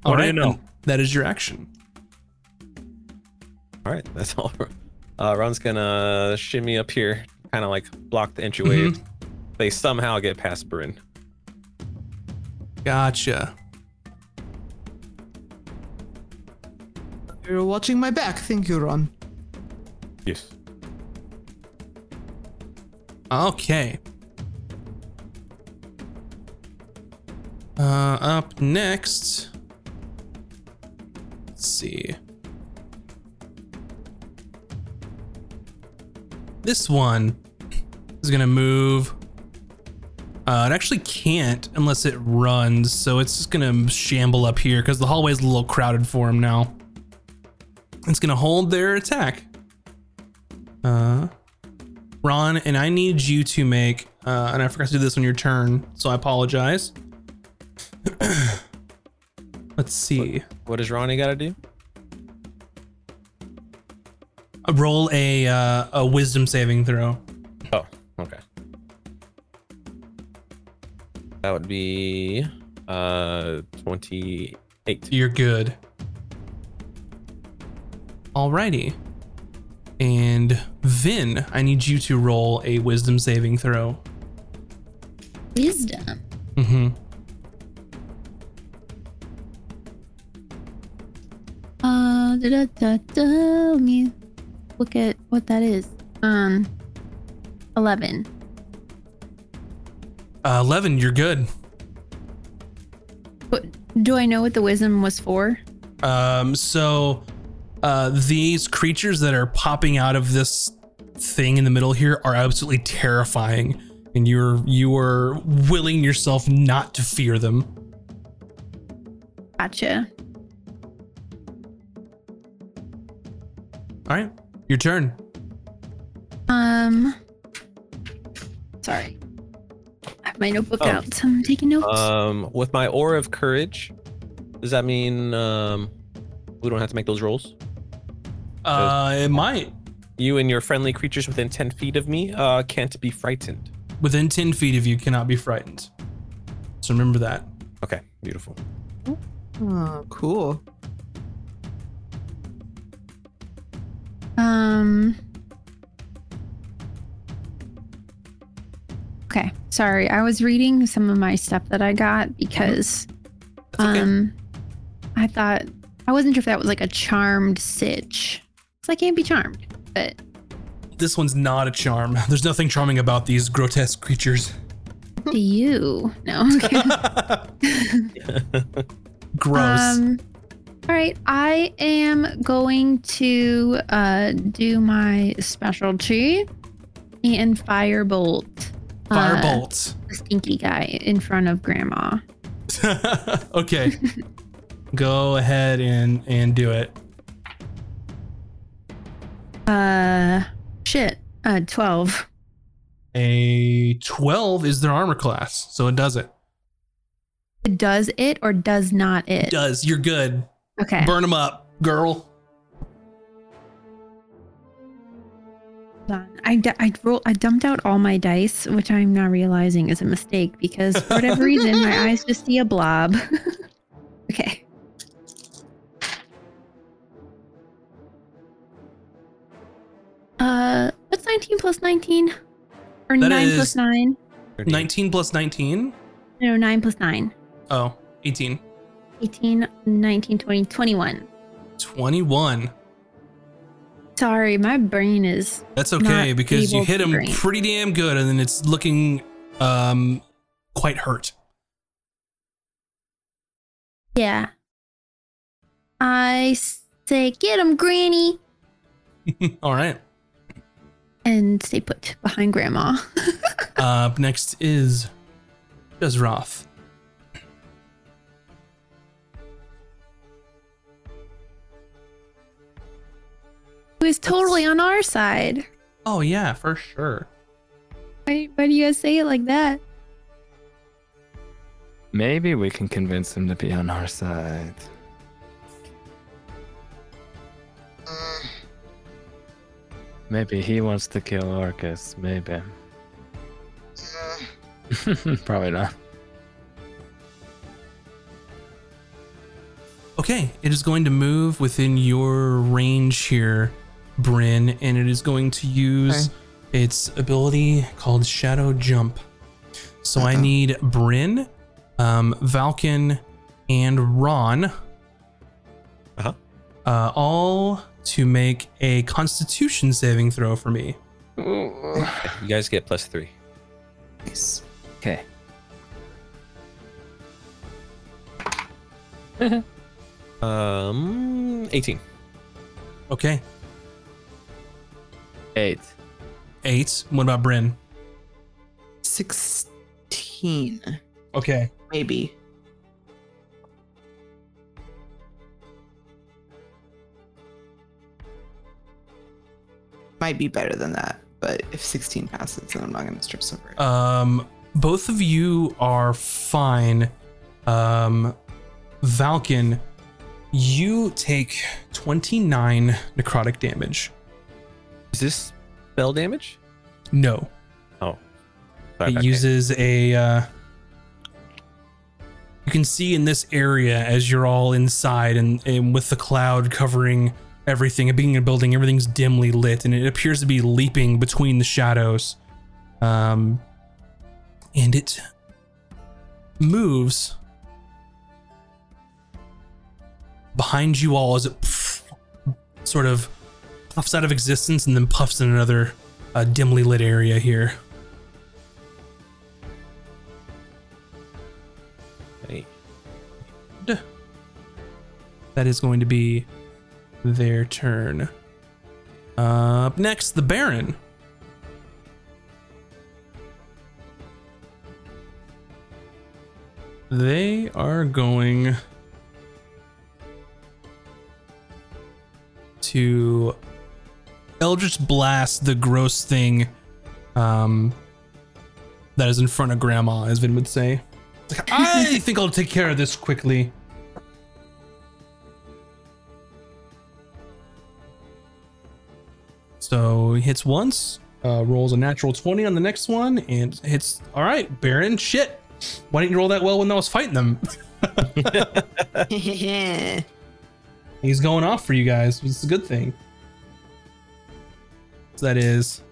A: All
E: What do you know?
A: that is your action
C: All right, that's all. Uh, Ron's gonna shimmy up here, kind of like block the entryway.
A: Mhm.
C: They somehow get past Bryn.
A: gotcha
D: You're watching my back. Thank you, Ron.
C: Yes.
A: okay uh up next let's see this one is gonna move uh, it actually can't unless it runs, so it's just gonna shamble up here because the hallway's a little crowded for him now. It's gonna hold their attack. Uh, Ron, and I need you to make, uh, and I forgot to do this on your turn, so I apologize. Let's see.
C: What does Ronnie got to do?
A: Roll a uh, a wisdom saving throw.
C: Oh, okay. That would be uh 28.
A: You're good. Alrighty. And Vin, I need you to roll a wisdom saving throw.
B: Wisdom.
A: Mm-hmm.
B: Uh, da, da, look at what that is. Um, 11.
A: Uh, Eleven, you're good.
B: What, do I know what the wisdom was for?
A: Um, so uh, these creatures that are popping out of this thing in the middle here are absolutely terrifying, and you're you are willing yourself not to fear them.
B: Gotcha.
A: All right, your turn.
B: Um, sorry. I have my notebook
C: Oh.
B: out. So I'm taking notes.
C: Um, with my aura of courage, does that mean um, we don't have to make those rolls?
A: Uh, it might.
C: You and your friendly creatures within ten feet of me uh, can't be frightened.
A: Within 10 feet of you cannot be frightened. So remember that.
C: Okay, beautiful.
D: Oh, cool.
B: Um. Okay, sorry. I was reading some of my stuff that I got because
A: okay.
B: um I thought I wasn't sure if that was like a charmed sitch. So I can't be charmed. But
A: this one's not a charm. There's nothing charming about these grotesque creatures.
B: to you. No. Okay.
A: Gross.
B: Um, all right, I am going to uh, do my specialty and firebolt. uh,
A: Firebolt.
B: the stinky guy in front of Grandma.
A: okay. Go ahead and and do it.
B: Uh, shit. Uh, twelve.
A: A 12 is their armor class, so it does it. it.
B: Does it or does not it?
A: It does. You're good.
B: Okay.
A: Burn them up, girl.
B: Hold on. I, d- I, roll, I dumped out all my dice, which I'm now realizing is a mistake because for whatever reason, my eyes just see a blob. okay. Uh, what's 19 plus 19? Or
A: That
B: 9 plus 9?
A: 19 plus 19?
B: No, 9 plus 9.
A: Oh, 18.
B: 18, 19, 20, 21.
A: 21.
B: Sorry, my brain is.
A: That's okay because you hit him
B: brain.
A: pretty damn good and then it's looking um quite hurt.
B: Yeah. I say, get him, Granny!
A: All right.
B: And stay put behind Grandma.
A: Uh, Up next is Jezroth.
B: Who is totally on our side.
A: Oh yeah, for sure.
B: Why, why do you guys say it like that?
E: Maybe we can convince him to be on our side. Maybe he wants to kill Orcus. Maybe. Probably not.
A: Okay, it is going to move within your range here, Bryn, and it is going to use its ability called Shadow Jump. So I
D: Uh-oh.
A: need Bryn, um, Valken, and Ron,
C: Uh-huh.
A: uh, all to make a Constitution saving throw for me.
C: You guys get plus three.
D: Nice.
E: Okay.
C: Um, 18.
A: Okay,
E: Eight.
A: eight. What about Bryn?
D: 16,
A: Okay,
D: maybe. Might be better than that, but if 16 passes, then I'm not going to strip over it.
A: Um, both of you are fine. Um, Valken, you take 29 necrotic damage.
C: Is this spell damage?
A: No,
C: Oh.
A: it
C: Okay.
A: uses a. Uh, you can see in this area as you're all inside and, and with the cloud covering everything and being in a building, everything's dimly lit and it appears to be leaping between the shadows. Um, and it moves behind you all as it sort of puffs out of existence and then puffs in another uh, dimly lit area here.
C: Hey.
A: That is going to be their turn. Uh, up next, the Baron. They are going to Eldritch Blast the gross thing um, that is in front of grandma, as Vin would say. Like, I think I'll take care of this quickly. So he hits once, uh, rolls a natural 20 on the next one, and hits. All right, Baron, shit. Why didn't you roll that well when I was fighting them? He's going off for you guys. It's a good thing. So that is.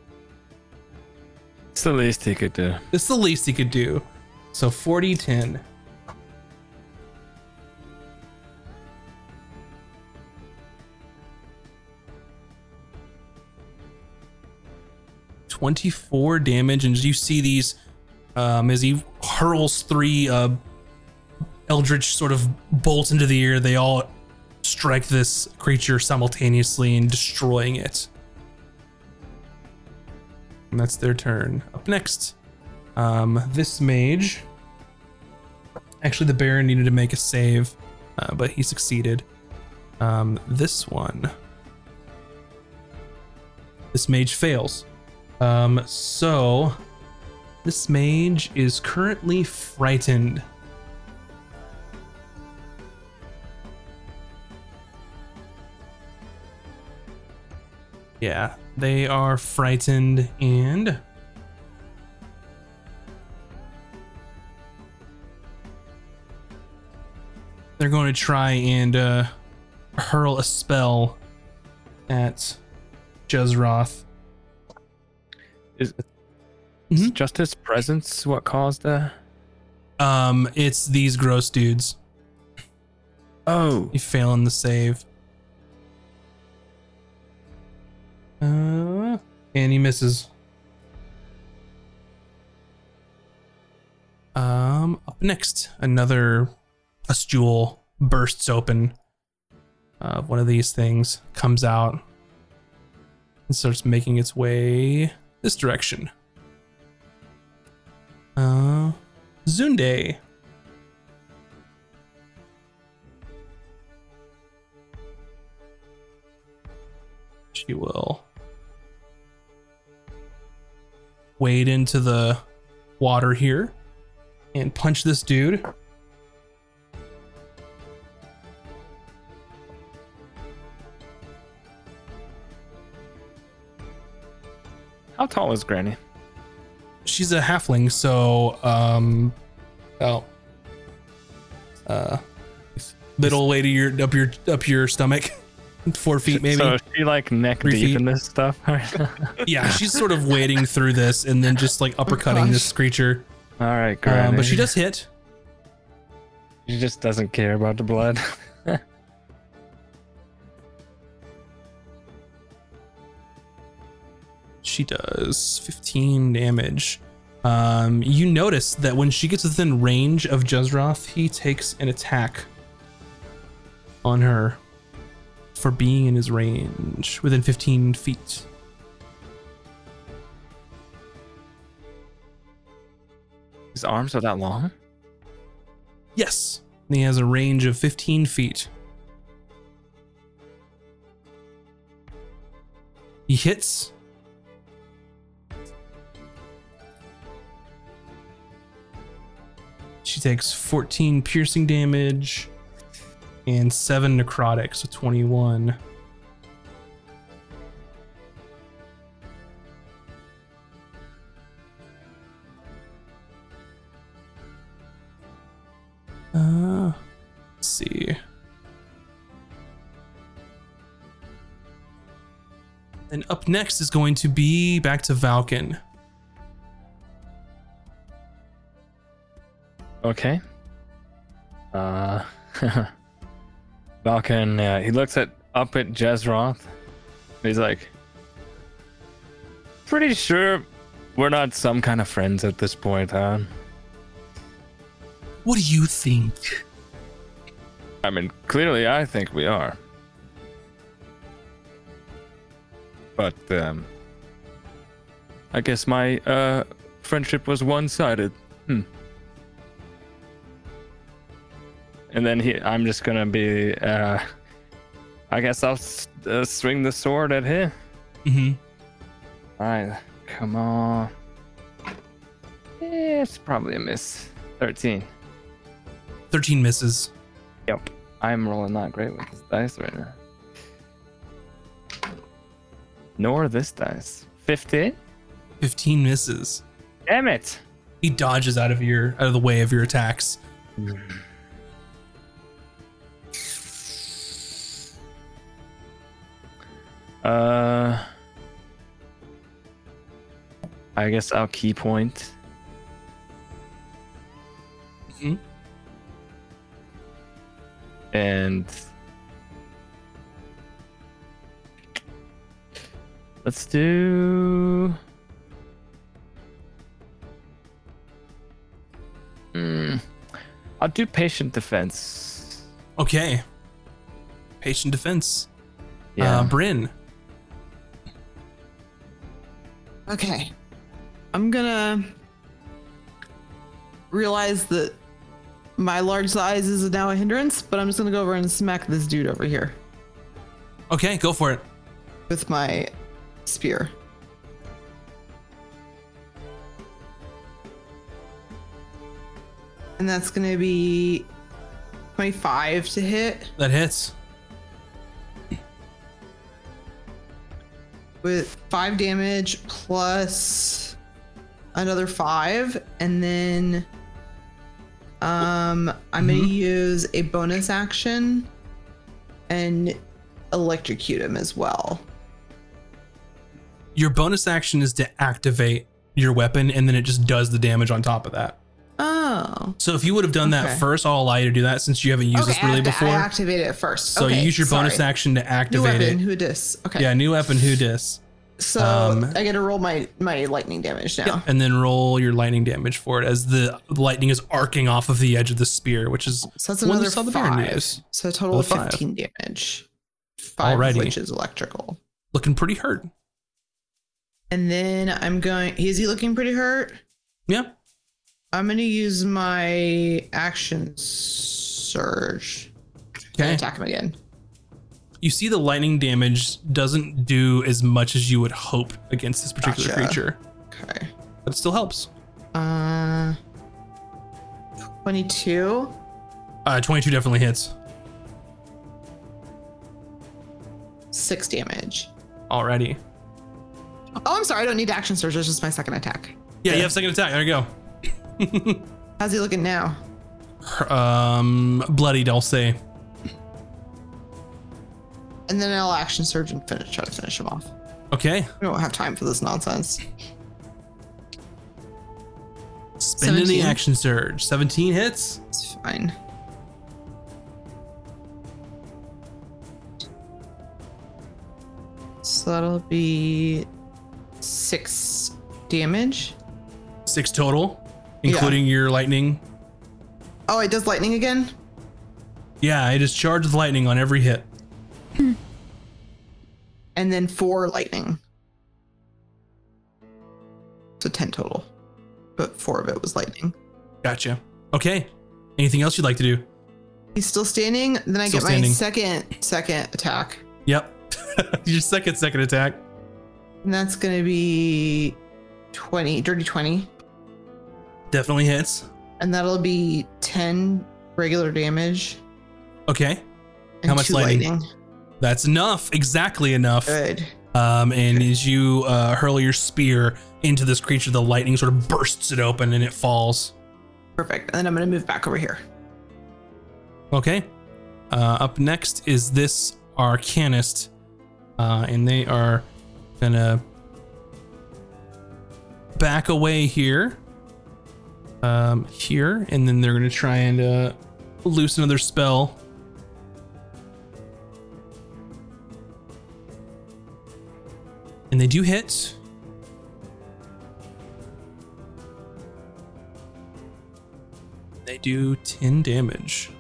E: It's the least he could do.
A: It's the least he could do. So 40 10. Twenty-four damage, and you see these um, as he hurls three uh, eldritch sort of bolts into the air. They all strike this creature simultaneously and destroying it. And that's their turn. Up next, um, this mage. Actually, the Baron needed to make a save, uh, but he succeeded. Um, this one. This mage fails. Um, so, this mage is currently frightened. Yeah, they are frightened and they're going to try and uh, hurl a spell at Jezroth.
E: Is, is just his presence what caused the?
A: Um, it's these gross dudes.
E: Oh,
A: You fail in the save. Uh, and he misses. Um, up next, another pustule bursts open. Uh, one of these things comes out and starts making its way this direction. Uh, Zunde. She will wade into the water here and punch this dude.
E: how tall is Granny?
A: She's a halfling, so um, oh, uh, little to your up your up your stomach, four feet maybe.
E: So is she like neck
A: Three
E: deep
A: feet.
E: in this stuff?
A: Yeah, she's sort of wading through this and then just like uppercutting this creature.
E: All right, Granny.
A: Um, but she does hit.
E: She just doesn't care about the blood.
A: She does 15 damage. Um, you notice that when she gets within range of Jezroth, he takes an attack on her for being in his range within 15 feet.
E: His arms are that long?
A: Yes, he has a range of 15 feet. He hits. She takes 14 piercing damage and 7 necrotic, so 21. Uh, let's see. And up next is going to be back to Valken.
E: Okay. Uh, Valken, uh, he looks at up at Jezroth. He's like, pretty sure we're not some kind of friends at this point, huh?
A: What do you think?
E: I mean, clearly I think we are. But, um, I guess my, uh, friendship was one-sided. Hmm. And then he, I'm just gonna be, uh, I guess I'll uh, swing the sword at him.
A: Mm-hmm.
E: Alright, come on. Eh, it's probably a miss. 13.
A: 13 misses.
E: Yep. I'm rolling not great with this dice right now. Nor this dice. 15?
A: 15 misses.
E: Damn it!
A: He dodges out of your out of the way of your attacks.
E: Uh, I guess I'll ki point.
A: Mhm.
E: And let's do. Hmm. I'll do patient defense.
A: Okay. Patient defense.
E: Yeah.
A: Uh, Bryn.
D: Okay. I'm gonna realize that my large size is now a hindrance, but I'm just gonna go over and smack this dude over here
A: Okay, go for it.
D: with my spear. And that's gonna be 25 to hit
A: That hits.
D: With five damage plus another five, and then um I'm gonna
A: Mhm.
D: use a bonus action and electrocute him as well.
A: Your bonus action is to activate your weapon, and then it just does the damage on top of that.
D: Oh.
A: So if you would have done that
D: Okay.
A: first, I'll allow you to do that since you haven't used
D: okay,
A: this really
D: I have to-
A: before.
D: I activate it first.
A: so
D: okay,
A: you use your bonus action to
D: New
A: activate
D: weapon,
A: it.
D: who dis? Okay.
A: Yeah, new weapon, who dis.
D: So
A: Um,
D: I get to roll my my lightning damage now.
A: And then roll your lightning damage for it as the lightning is arcing off of the edge of the spear, which is
D: So that's another
A: you saw the Baron
D: five.
A: use.
D: So a total of
A: Another five.
D: 15 damage. Five
A: Alrighty.
D: which is electrical.
A: looking pretty hurt.
D: And then I'm going. Is he looking pretty hurt?
A: Yeah.
D: I'm gonna use my action surge. and
A: Okay.
D: attack him again.
A: You see the lightning damage doesn't do as much as you would hope against this particular
D: Gotcha.
A: creature,
D: Okay.
A: but it still helps.
D: Uh, 22.
A: Uh, 22 definitely hits.
D: Six damage.
A: Already.
D: Oh, I'm sorry. I don't need action surge. That's just my second attack.
A: Yeah, you have second attack. There you go.
D: How's he looking now?
A: Um, bloodied, I'll say.
D: And then I'll action surge and finish. Try to finish him off.
A: Okay.
D: We don't have time for this nonsense.
A: Spending the action surge. 17 hits.
D: It's fine. So that'll be six damage.
A: Six total,
D: Yeah.
A: including your lightning.
D: Oh, it does lightning again?
A: Yeah, it is charged with lightning on every hit. Hmm.
D: And then four lightning. So 10 total. But four of it was lightning.
A: Gotcha. Okay. Anything else you'd like to do?
D: He's still standing. Then I
A: Still
D: get
A: standing.
D: my second second attack.
A: Yep. your second second attack.
D: And that's gonna be 20, dirty 20.
A: Definitely hits.
D: And that'll be 10 regular damage.
A: Okay. How much
D: two
A: lightning? That's enough. Exactly enough.
D: Good.
A: Um, and as you uh, hurl your spear into this creature, the lightning sort of bursts it open and it falls.
D: Perfect. And then I'm gonna move back over here.
A: Okay. Uh, up next is this arcanist, uh, and they are gonna back away here, um, here, and then they're gonna try and uh, loose another spell. And they do hit. They do 10 damage.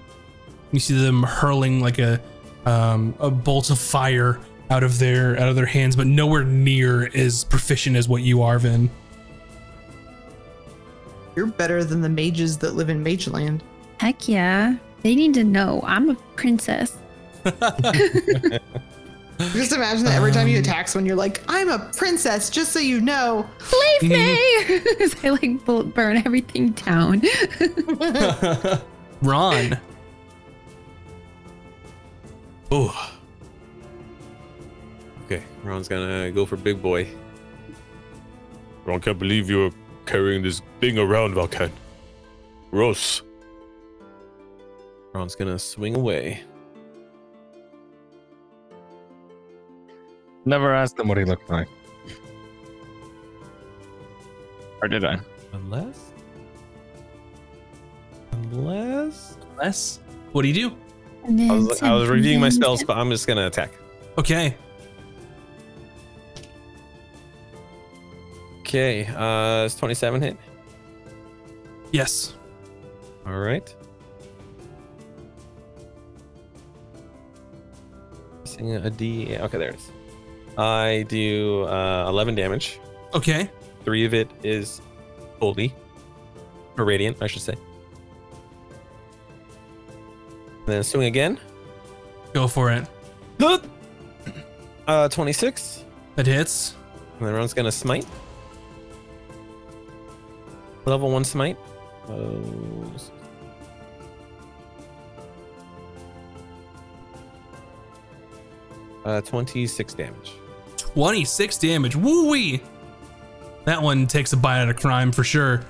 A: You see them hurling like a um, a bolt of fire out of their out of their hands, but nowhere near as proficient as what you are, Vin.
D: You're better than the mages that live in Mageland.
B: Heck yeah. They need to know I'm a princess.
D: Just imagine that every time you um, attack someone, you're like, I'm a princess, just so you know.
B: Leave me! As I like bu- burn everything down.
A: Ron.
C: Oh. Okay, Ron's gonna go for big boy.
G: Ron can't believe you're carrying this thing around, Valken. Gross.
C: Ron's gonna swing away.
E: Never asked him what he looked like. Or did I?
C: Unless. Unless.
A: Less. What do you do?
C: I was, I was reviewing my spells, but I'm just gonna attack.
A: Okay.
C: Okay, uh, it's 27 hit.
A: Yes.
C: All right. Missing a D. Okay, there it is. I do uh, 11 damage.
A: Okay.
C: Three of it is holy, or radiant, I should say. then swing again.
A: Go for it.
C: Uh, 26.
A: That hits.
C: And then everyone's gonna smite. Level one smite. Oh, Uh, 26 damage.
A: 26 damage. Woo wee. That one takes a bite out of crime for sure.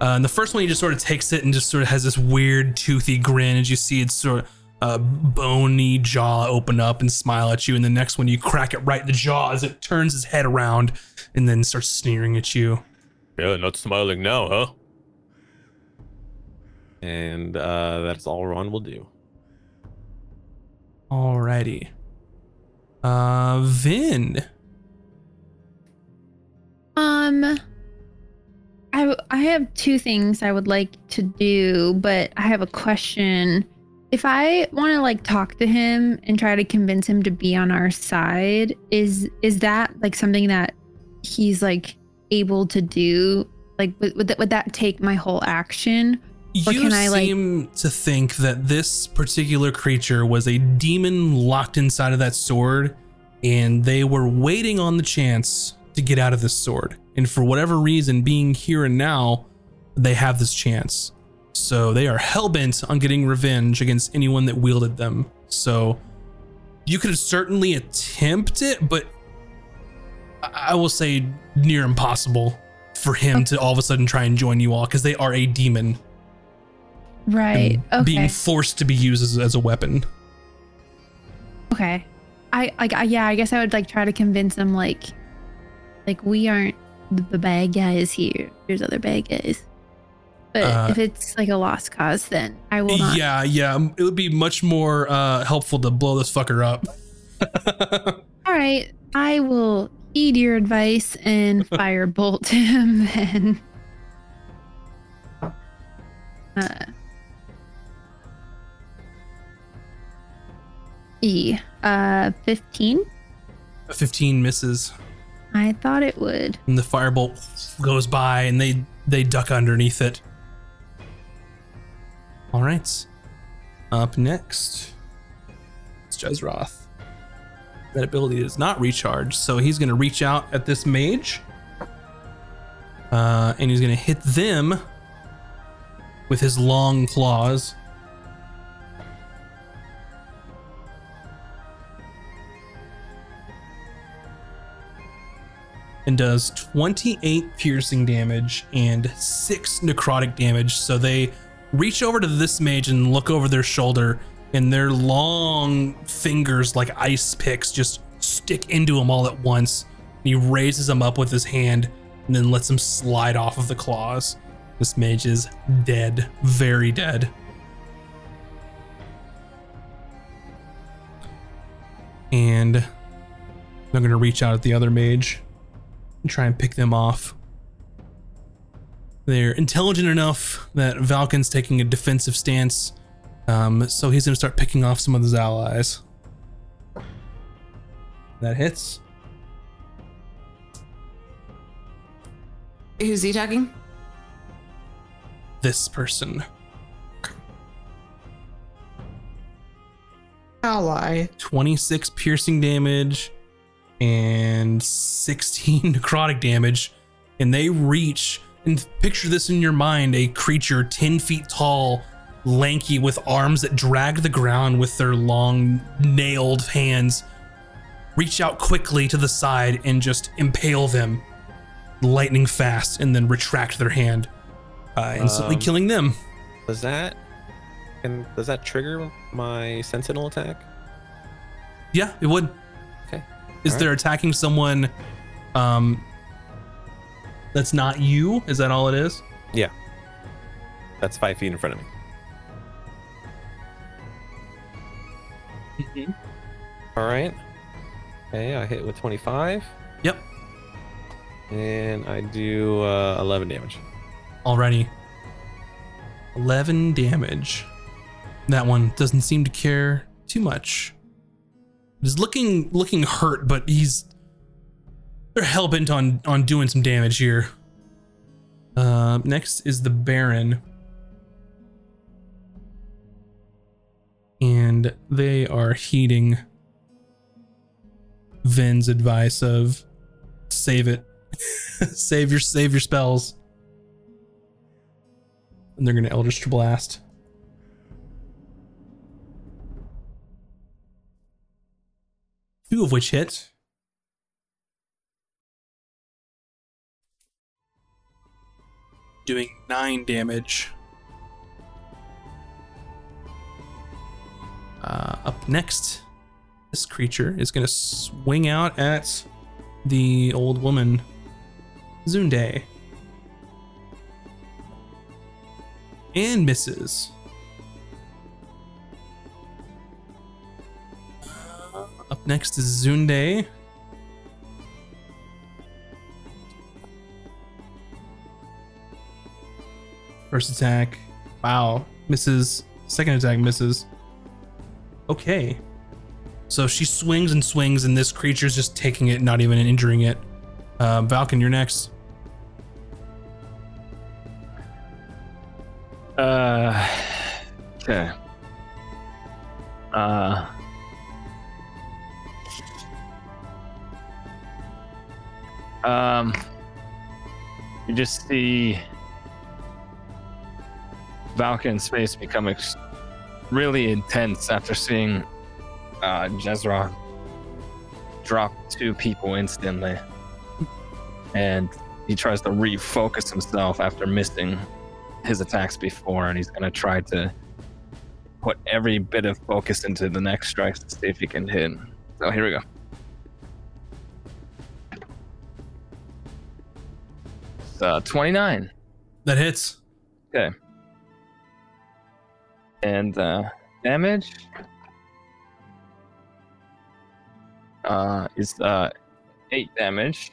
A: Uh, and the first one, he just sort of takes it and just sort of has this weird toothy grin as you see its sort of uh, bony jaw open up and smile at you. And the next one, you crack it right in the jaw as it turns its head around and then starts sneering at you.
G: Yeah, not smiling now, huh?
C: And uh, that's all Ron will do.
A: Alrighty. Uh, Vin.
B: Um, I I have two things I would like to do, but I have a question. If I want to like talk to him and try to convince him to be on our side, is is that like something that he's like able to do? Like, would would that, would that take my whole action? Or
A: You
B: can I, like-
A: seem to think that this particular creature was a demon locked inside of that sword, and they were waiting on the chance to get out of this sword. And for whatever reason, being here and now, they have this chance. So they are hell bent on getting revenge against anyone that wielded them. So you could certainly attempt it, but I will say near impossible for him to all of a sudden try and join you all because they are a demon
B: Right. Okay.
A: being forced to be used as, as a weapon.
B: Okay. I like I, yeah, I guess I would like try to convince him like like we aren't the, the bad guys here. There's other bad guys. But
A: Uh,
B: if it's like a lost cause, then I will not.
A: Yeah, yeah. um, It would be much more uh, helpful to blow this fucker up.
B: All right, I will heed your advice and firebolt him then. Uh, E. Uh, 15?
A: 15 misses,
B: I thought it would.
A: and the firebolt goes by, and they they duck underneath it. All right. Up next, it's Jezroth. That ability does not recharge, so he's going to reach out at this mage, uh, and he's going to hit them with his long claws. and does 28 piercing damage and 6 necrotic damage. So they reach over to this mage and look over their shoulder, and their long fingers, like ice picks, just stick into him all at once. And he raises them up with his hand and then lets him slide off of the claws. This mage is dead, very dead. And I'm going to reach out at the other mage and try and pick them off. They're intelligent enough that Valken's taking a defensive stance, um, so he's gonna start picking off some of his allies. That hits.
D: Who's he attacking?
A: This person.
D: Ally.
A: 26 piercing damage and 16 necrotic damage. And they reach, and picture this in your mind a creature 10 feet tall, lanky, with arms that drag the ground with their long, nailed hands. Reach out quickly to the side and just impale them lightning fast, and then retract their hand, uh, instantly
C: Um,
A: killing them.
C: Does that can does that trigger my sentinel attack?
A: Yeah, it would.
C: Okay.
A: Is
C: All
A: there attacking someone um that's not you? Is that all it is? Yeah.
C: That's five feet in front of me. All right. Okay, I hit with 25,
A: Yep.
C: and I do uh, 11 damage.
A: Already. 11 damage. That one doesn't seem to care too much. He's looking looking hurt, but he's they're hell bent on on doing some damage here. Uh, next is the Baron. And they are heeding Vin's advice of save it. save your save your spells. And they're gonna Eldritch Blast. Two of which hit. Doing nine damage. Uh, up next, this creature is gonna swing out at the old woman, Zunde. and misses. Up next is Zunde. First attack. Wow. Misses. Second attack misses. Okay. So she swings and swings, and this creature's just taking it, not even injuring it. Uh, Valken, you're next.
E: Uh, okay. Uh. Um, you just see Valken's face become ex- really intense after seeing uh, Jezra drop two people instantly. And he tries to refocus himself after missing his attacks before, and he's gonna try to put every bit of focus into the next strikes to see if he can hit. So here we go. It's, uh, 29.
A: That hits.
E: Okay. And uh, damage uh, is uh, 8 damage.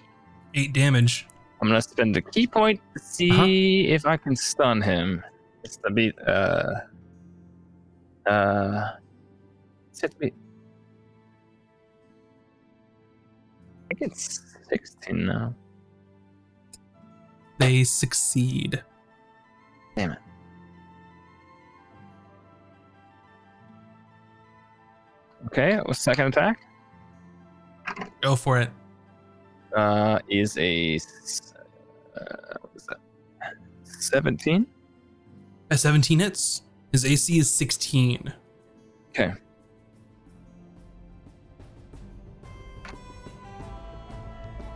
A: Eight damage.
E: I'm gonna spend a ki point to see if I can stun him. It's to beat uh uh it's be I think it's 16 now.
A: They succeed.
E: Damn it. Okay, second attack.
A: Go for it.
E: Uh is a uh, what is that? 17.
A: A 17 hits. His AC is 16.
E: Okay.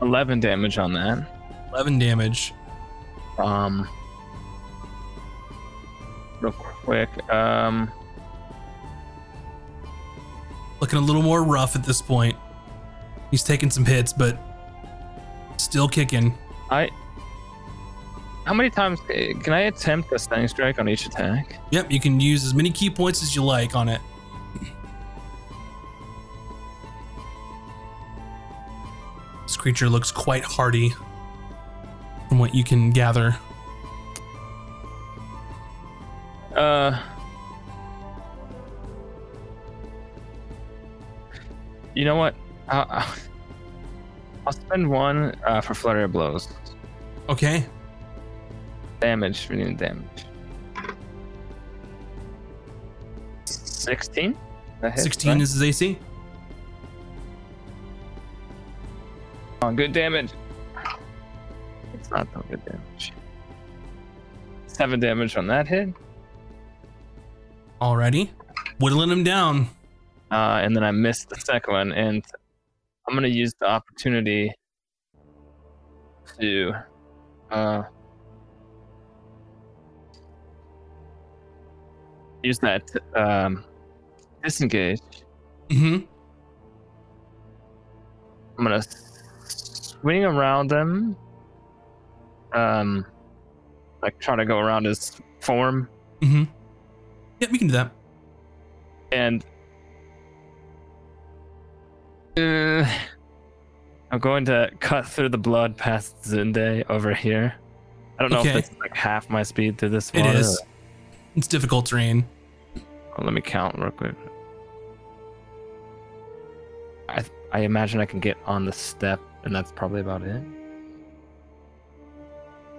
E: Eleven damage on that.
A: 11 damage.
E: Um, real quick. Um,
A: Looking a little more rough at this point. He's taking some hits, but still kicking.
E: I. How many times can I attempt a stunning strike on each attack?
A: Yep, you can use as many ki points as you like on it. This creature looks quite hardy from what you can gather.
E: Uh. You know what? I'll, I'll spend one uh, for flurry of blows.
A: Okay.
E: Damage, renewed damage. 16?
A: 16
E: right?
A: is his AC.
E: on good damage. It's not that good damage. Seven damage on that hit.
A: Already, Whittling him down.
E: Uh, and then I missed the second one, and I'm gonna use the opportunity to uh, use that um, disengage.
A: hmm
E: I'm gonna swing around them, um, like try to go around his form,
A: hmm Yep, we can do that.
E: and uh, I'm going to cut through the blood past Zinde over here. I don't know
A: Okay.
E: if it's like half my speed through this
A: It
E: water.
A: is. It's difficult terrain.
E: Oh, let me count real quick. I I imagine I can get on the step, and that's probably about it.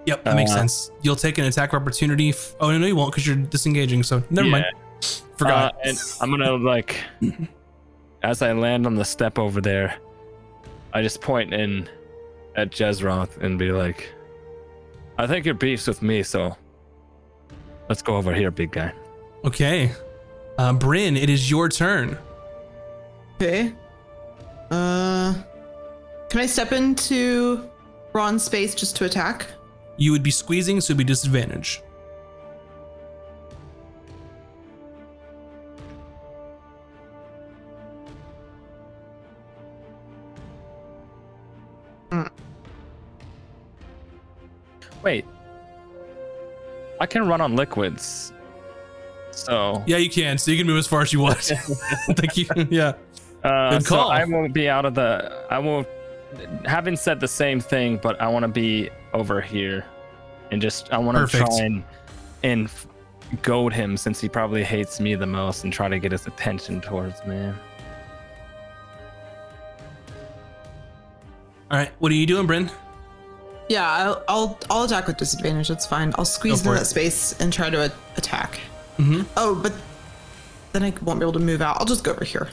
A: Yep, that makes
E: Uh,
A: sense. You'll take an attack opportunity. F- oh, no, you won't because you're disengaging. So never mind. Forgot.
E: Uh, and I'm gonna like, as I land on the step over there, I just point in at Jezroth and be like, "I think your beef's with me, so let's go over here, big guy."
A: okay. Uh, Bryn, it is your turn.
D: Okay. Uh, can I step into Ron's space just to attack?
A: You would be squeezing, so it'd be disadvantage.
E: Wait, I can run on liquids, so
A: Yeah, you can. So you can move as far as you want. Thank you. Yeah.
E: Uh,
A: Good
E: so. I won't be out of the. I won't. Having said the same thing, but I want to be over here, and just I want to
A: Perfect.
E: try and and goad him since he probably hates me the most, and try to get his attention towards me.
A: All right. What are you doing, Bryn?
D: Yeah, I'll I'll, I'll attack with disadvantage. That's fine. I'll squeeze
A: Go
D: into that space and try to a- attack.
A: Mm-hmm.
D: Oh, but then I won't be able to move out. I'll just go over here,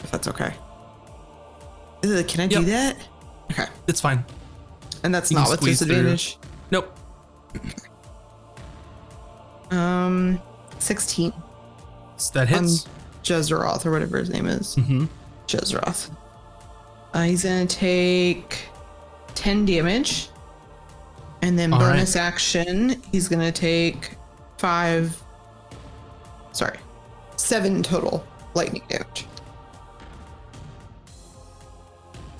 D: if that's okay. Ugh, can I do
A: Yep.
D: that? Okay,
A: It's fine.
D: and that's
A: You
D: not with
A: squeeze through.
D: disadvantage.
A: Nope.
D: Um, sixteen.
A: That hits.
D: Um, Jezroth or whatever his name is.
A: mm-hmm.
D: Jezroth. Uh, he's gonna take 10 damage. And then
A: All right.
D: bonus action, he's gonna take five. Sorry, seven total lightning damage.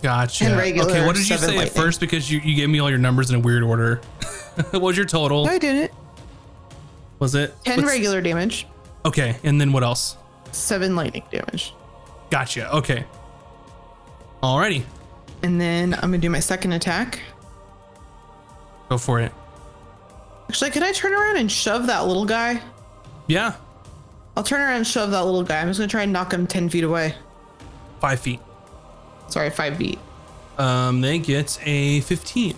A: Gotcha.
D: Regular
A: okay. What did you say at first? Because you, you gave me all your numbers in a weird order. what was your total?
D: I didn't.
A: Was it
D: 10
A: what's-
D: regular damage,
A: Okay. And then what else?
D: seven lightning damage.
A: Gotcha. Okay. Alrighty.
D: And then I'm gonna do my second attack.
A: Go for it.
D: Actually, can I turn around and shove that little guy?
A: Yeah.
D: I'll turn around and shove that little guy. I'm just gonna try and knock him 10 feet away.
A: Five feet.
D: Sorry, five feet.
A: Um, they get a 15.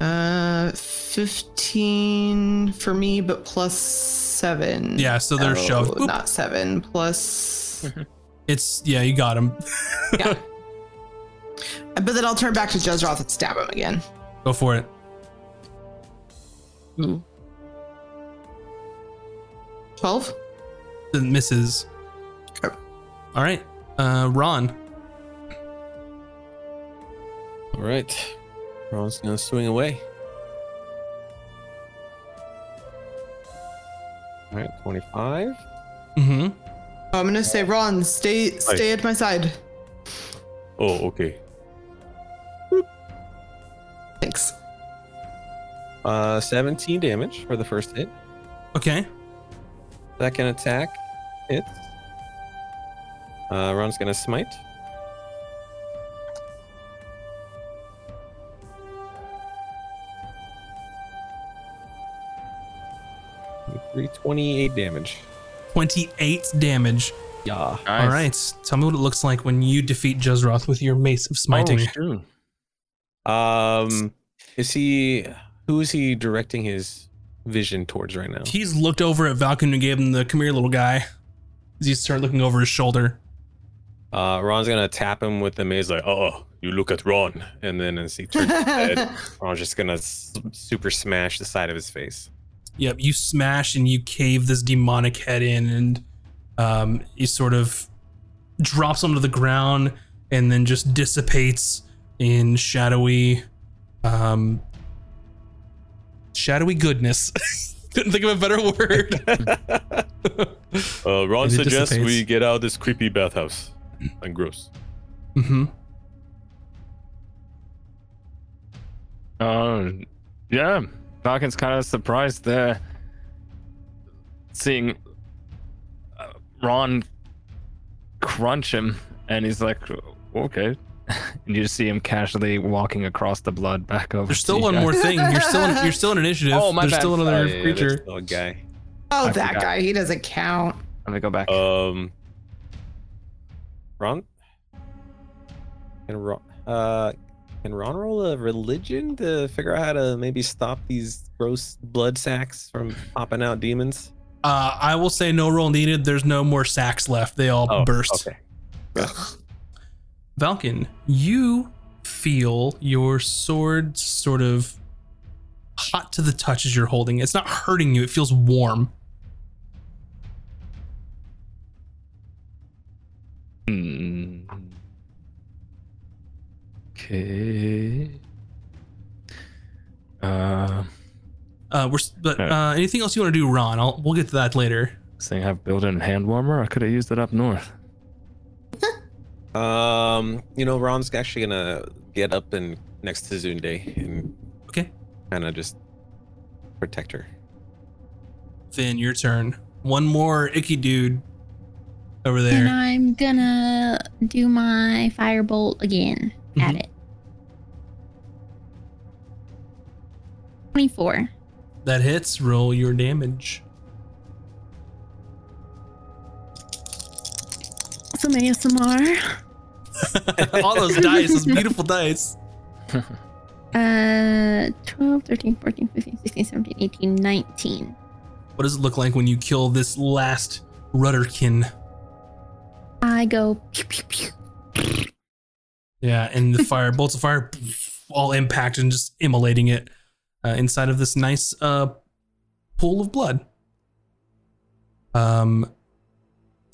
D: Uh, 15 for me, but plus seven.
A: Yeah, so they're
D: Oh,
A: shoved. Boop.
D: Not seven, plus.
A: It's yeah, you got him.
D: yeah. But then I'll turn back to Jezroth and stab him again.
A: Go for it.
D: 12?
A: It misses.
D: Okay.
A: All right. Uh, Ron.
C: All right. Ron's gonna swing away. All right, 25.
A: Mm-hmm.
D: I'm gonna say, Ron, stay stay at my side.
G: Oh, okay.
D: Thanks.
C: Uh, 17 damage for the first hit.
A: Okay.
C: Second attack hits. Uh, Ron's gonna smite. Three twenty-eight damage.
A: 28 damage.
C: Yeah.
A: All
E: Nice.
A: right. Tell me what it looks like when you defeat Jezroth with your mace of smiting.
E: Oh, shoot.
C: Um, is he? Who is he directing his vision towards right now?
A: He's looked over at Valken and gave him the come here, little guy. as you start looking over his shoulder.
C: Uh, Ron's gonna tap him with the mace, like, "Oh, you look at Ron," and then as he turns his head, Ron's just gonna s- super smash the side of his face.
A: Yep, you smash and you cave this demonic head in, and um, he sort of drops onto the ground and then just dissipates in shadowy, um, shadowy goodness. Couldn't think of a better word.
G: Uh, Ron
A: And it
G: suggests we get out of this creepy bathhouse. And gross.
A: Mm-hmm.
E: Uh, yeah, Valken's kind of surprised there, seeing uh, Ron crunch him, and he's like, "Okay." and you just see him casually walking across the blood back over.
A: There's still
E: you
A: one
E: guys.
A: more thing. You're still in, you're still in initiative.
E: Oh, my
A: There's
E: bad.
A: still another
C: Oh, yeah, yeah,
A: creature.
C: still a guy.
D: oh,
E: I
D: that
E: forgot.
D: guy. He doesn't count.
E: Let me go back.
G: Um,
C: Ron, can Ron, uh, can Ron roll a religion to figure out how to maybe stop these gross blood sacks from popping out demons?
A: Uh, I will say no roll needed. There's no more sacks left. They all
C: Oh,
A: burst.
C: Okay.
A: Valken, you feel your sword sort of hot to the touch as you're holding it. It's not hurting you, it feels warm.
E: Hmm. Okay. Uh,
A: Uh, we're but uh, anything else you want to do, Ron? I'll, we'll get to that later.
E: saying I've built in hand warmer. I could have used it up north.
C: Um, you know, Ron's actually gonna get up and next to Zunde and
A: Okay.
C: kind of just protect her.
A: Finn, your turn. One more icky dude over there. And.
B: I'm gonna do my firebolt again at
A: Mhm.
B: it. 24.
A: That hits. Roll your damage.
B: Some ASMR.
A: All those dice, those beautiful dice.
B: Uh, 12, 13, 14, 15, 16, 17, 18, 19.
A: What does it look like when you kill this last rudderkin?
B: I go pew, pew, pew.
A: Yeah, and the fire bolts of fire all impact and just immolating it uh, inside of this nice uh, pool of blood. Um,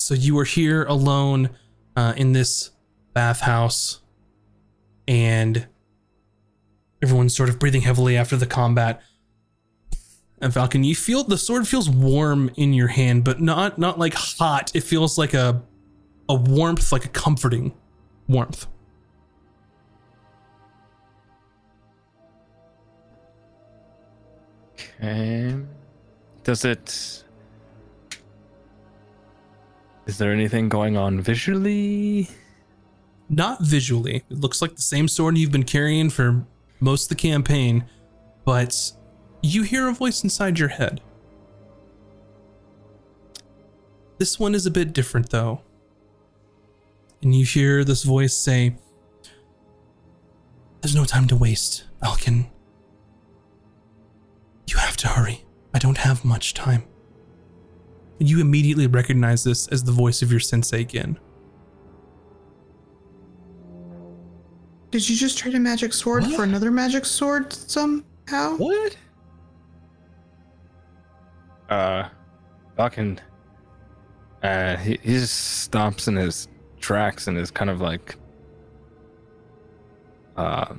A: so you are here alone uh, in this bathhouse, and everyone's sort of breathing heavily after the combat. And Valken, you feel the sword feels warm in your hand, but not not like hot. It feels like a a warmth, like a comforting warmth.
E: Okay. Does it? Is there anything going on visually?
A: not visually. It looks like the same sword you've been carrying for most of the campaign, but you hear a voice inside your head. This one is a bit different, though. And you hear this voice say, There's no time to waste, Valken. You have to hurry. I don't have much time. And you immediately recognize this as the voice of your sensei, Gin.
D: Did you just trade a magic sword
A: What?
D: for another magic sword somehow?
C: What?
E: Uh, Valken. Uh, he, he just stops in his tracks and is kind of like, uh,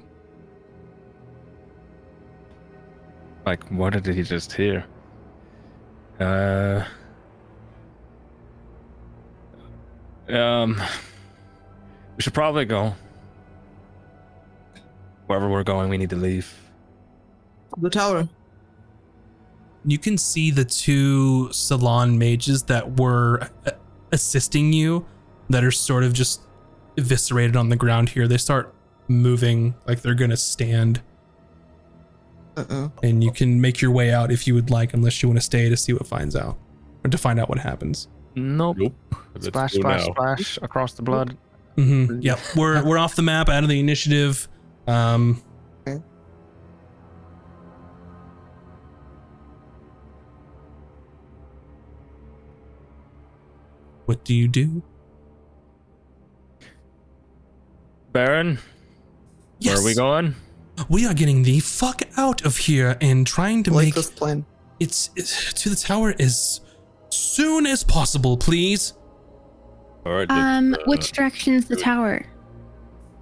E: like what did he just hear? Uh, um, we should probably go. Wherever we're going, we need to leave.
D: The tower.
A: you can see the two salon mages that were uh, assisting you that are sort of just eviscerated on the ground here. They start moving like they're gonna stand,
D: Uh oh.
A: and you can make your way out if you would like, unless you want to stay to see what finds out or to find out what happens.
E: Nope.
G: Nope. Let's
E: Splash, splash,
G: now.
E: splash across the blood.
A: Mm-hmm. Yep, we're we're off the map, out of the initiative. Um,
D: Okay.
A: What do you do?
E: Baron, where are we going?
A: We are getting the fuck out of here and trying to
D: like
A: make
D: this plan.
A: it's, it's to the tower as soon as possible, please.
G: All right.
B: Um,
G: uh,
B: which direction's the tower?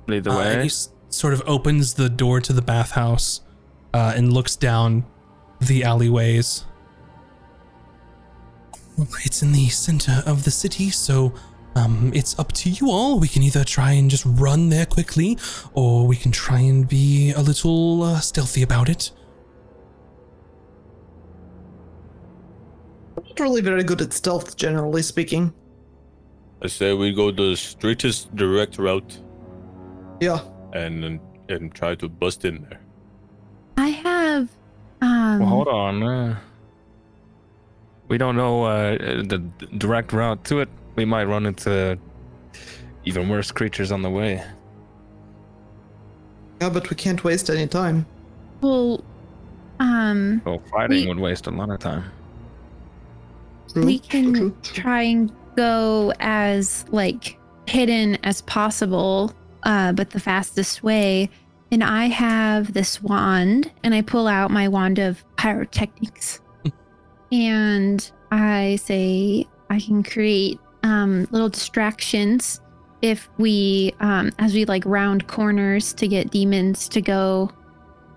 E: Lead the
A: Uh,
E: way.
A: he s- sort of opens the door to the bathhouse uh, and looks down the alleyways. It's in the center of the city, so um, it's up to you all. We can either try and just run there quickly, or we can try and be a little uh, stealthy about it.
D: Really very good at stealth, generally speaking.
G: I say we go the straightest direct route
D: Yeah.
G: and and try to bust in there.
B: I have. Um,
E: well, hold on. Uh, we don't know uh, the direct route to it. We might run into even worse creatures on the way.
D: Yeah, but we can't waste any time.
B: Well, um,
E: Well, fighting
B: We-
E: would waste a lot of time.
D: True,
B: we can
D: true, true.
B: try and go as like hidden as possible, uh, but the fastest way. And I have this wand, and I pull out my wand of pyrotechnics, and I say I can create um, little distractions if we, um, as we like round corners to get demons to go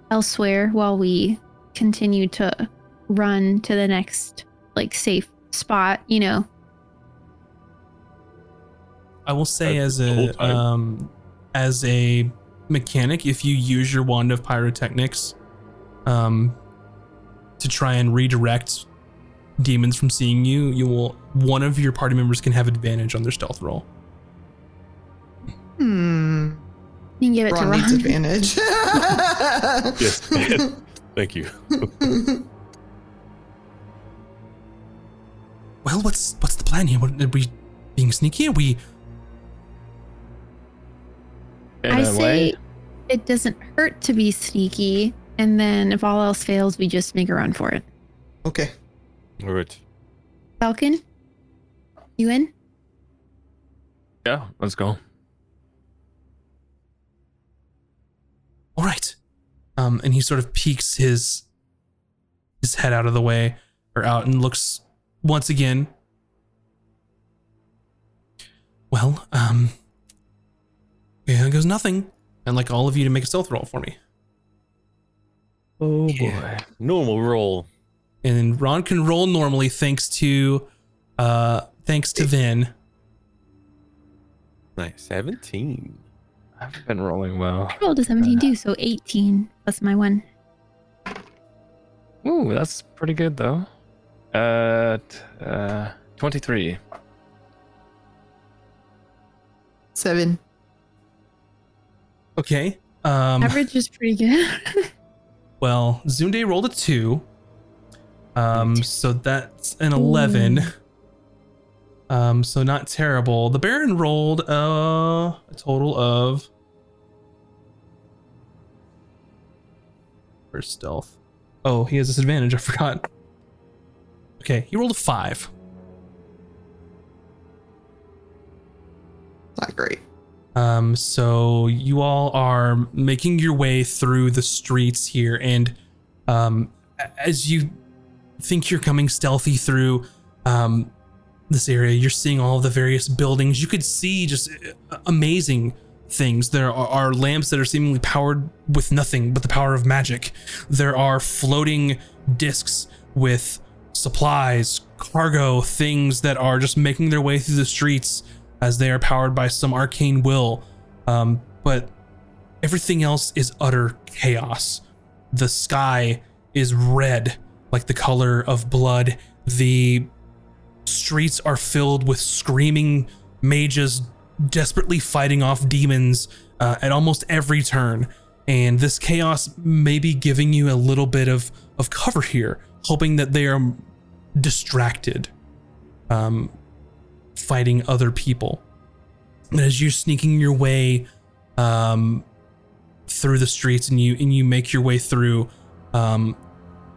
B: elsewhere while we continue to run to the next like safe spot, you know.
A: I will say
G: Uh,
A: as a um as a mechanic, if you use your wand of pyrotechnics um to try and redirect demons from seeing you, you will one of your party members can have advantage on their stealth roll.
D: Hmm.
B: You can give it
D: Ron
B: to
D: needs
B: Ron.
D: advantage.
G: Yes. Thank you.
A: Well, what's what's the plan here? What, are we being sneaky? Are we
E: In
B: I
E: a
B: say it doesn't hurt to be sneaky, and then if all else fails, we just make a run for it.
D: okay.
G: All right.
B: Valken, you in?
E: yeah, let's go.
A: all right? Um, and he sort of peeks his his head out of the way or out and looks once again. Well, um, yeah, goes nothing. I'd like all of you to make a stealth roll for me.
E: Oh boy.
G: Normal roll.
A: And Ron can roll normally thanks to uh thanks to Vin.
C: Nice. 17.
E: I've been rolling well.
B: I rolled a 17 too, so 18 plus my one.
E: Ooh, that's pretty good though. Uh, uh, 23.
D: Seven.
A: Okay. Um
B: Average is pretty good.
A: well, Zunde rolled a 2. Um so that's an 11. Um so not terrible. The Baron rolled uh, a total of Where's stealth? Oh, he has disadvantage. I forgot. Okay, he rolled a 5.
D: Not great.
A: Um, so you all are making your way through the streets here, and um, as you think you're coming stealthy through um, this area, you're seeing all the various buildings. You could see just uh, amazing things. There are, are lamps that are seemingly powered with nothing but the power of magic. There are floating discs with supplies, cargo, things that are just making their way through the streets as they are powered by some arcane will. Um, but everything else is utter chaos. The sky is red, like the color of blood. The streets are filled with screaming mages desperately fighting off demons uh, at almost every turn. And this chaos may be giving you a little bit of, of cover here, hoping that they are distracted, um, fighting other people. And as you're sneaking your way um, through the streets and you and you make your way through um,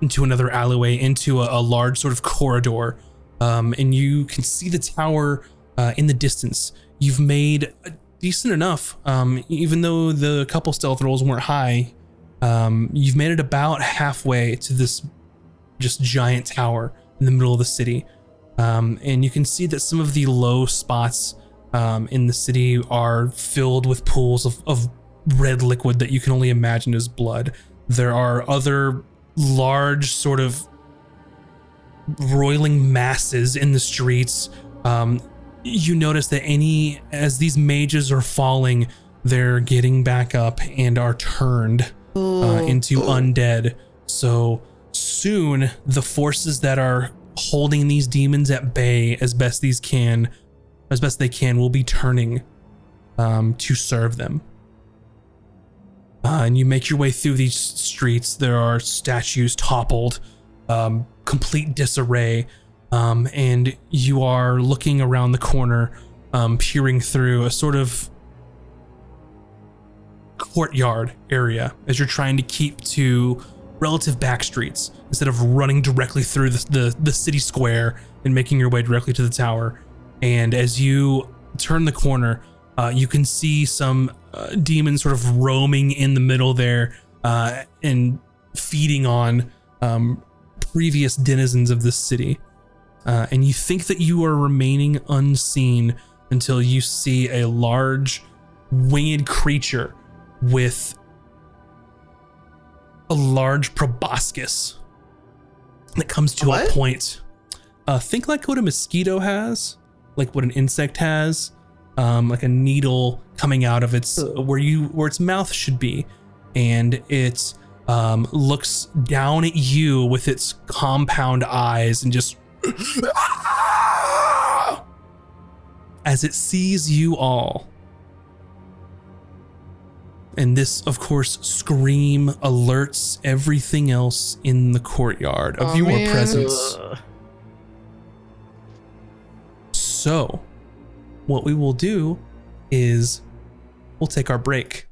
A: into another alleyway, into a, a large sort of corridor, um, and you can see the tower uh, in the distance, you've made decent enough. Um, even though the couple stealth rolls weren't high, um, you've made it about halfway to this just giant tower in the middle of the city. Um, and you can see that some of the low spots um, in the city are filled with pools of, of red liquid that you can only imagine is blood. There are other large, sort of roiling masses in the streets. Um, you notice that any, as these mages are falling, they're getting back up and are turned uh, into undead. So soon, the forces that are holding these demons at bay as best these can, as best they can, will be turning um, to serve them. Uh, and you make your way through these streets. There are statues toppled, um, complete disarray, um, and you are looking around the corner, um, peering through a sort of courtyard area as you're trying to keep to relative back streets instead of running directly through the, the, the city square and making your way directly to the tower. And as you turn the corner, uh, you can see some uh, demons sort of roaming in the middle there uh, and feeding on um, previous denizens of this city. Uh, and you think that you are remaining unseen until you see a large winged creature with a large proboscis that comes to a point. Uh, think like what a mosquito has, like what an insect has, um, like a needle coming out of its where you where its mouth should be, and it um, looks down at you with its compound eyes and just as it sees you all. And this, of course, scream alerts everything else in the courtyard of
D: Aw,
A: your
D: man.
A: presence. So, what we will do is we'll take our break.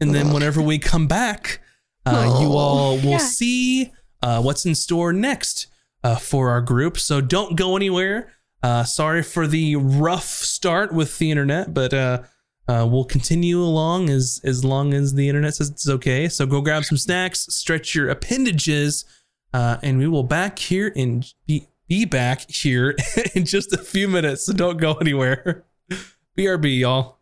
A: And then, whenever we come back, uh, you all will
B: Yeah.
A: see uh, what's in store next uh, for our group. So, don't go anywhere. Uh, sorry for the rough start with the internet, but uh, we'll continue along as, as long as the internet says it's okay. So, go grab some snacks, stretch your appendages, uh, and we will back here in be, be back here in just a few minutes. So don't go anywhere. BRB, y'all.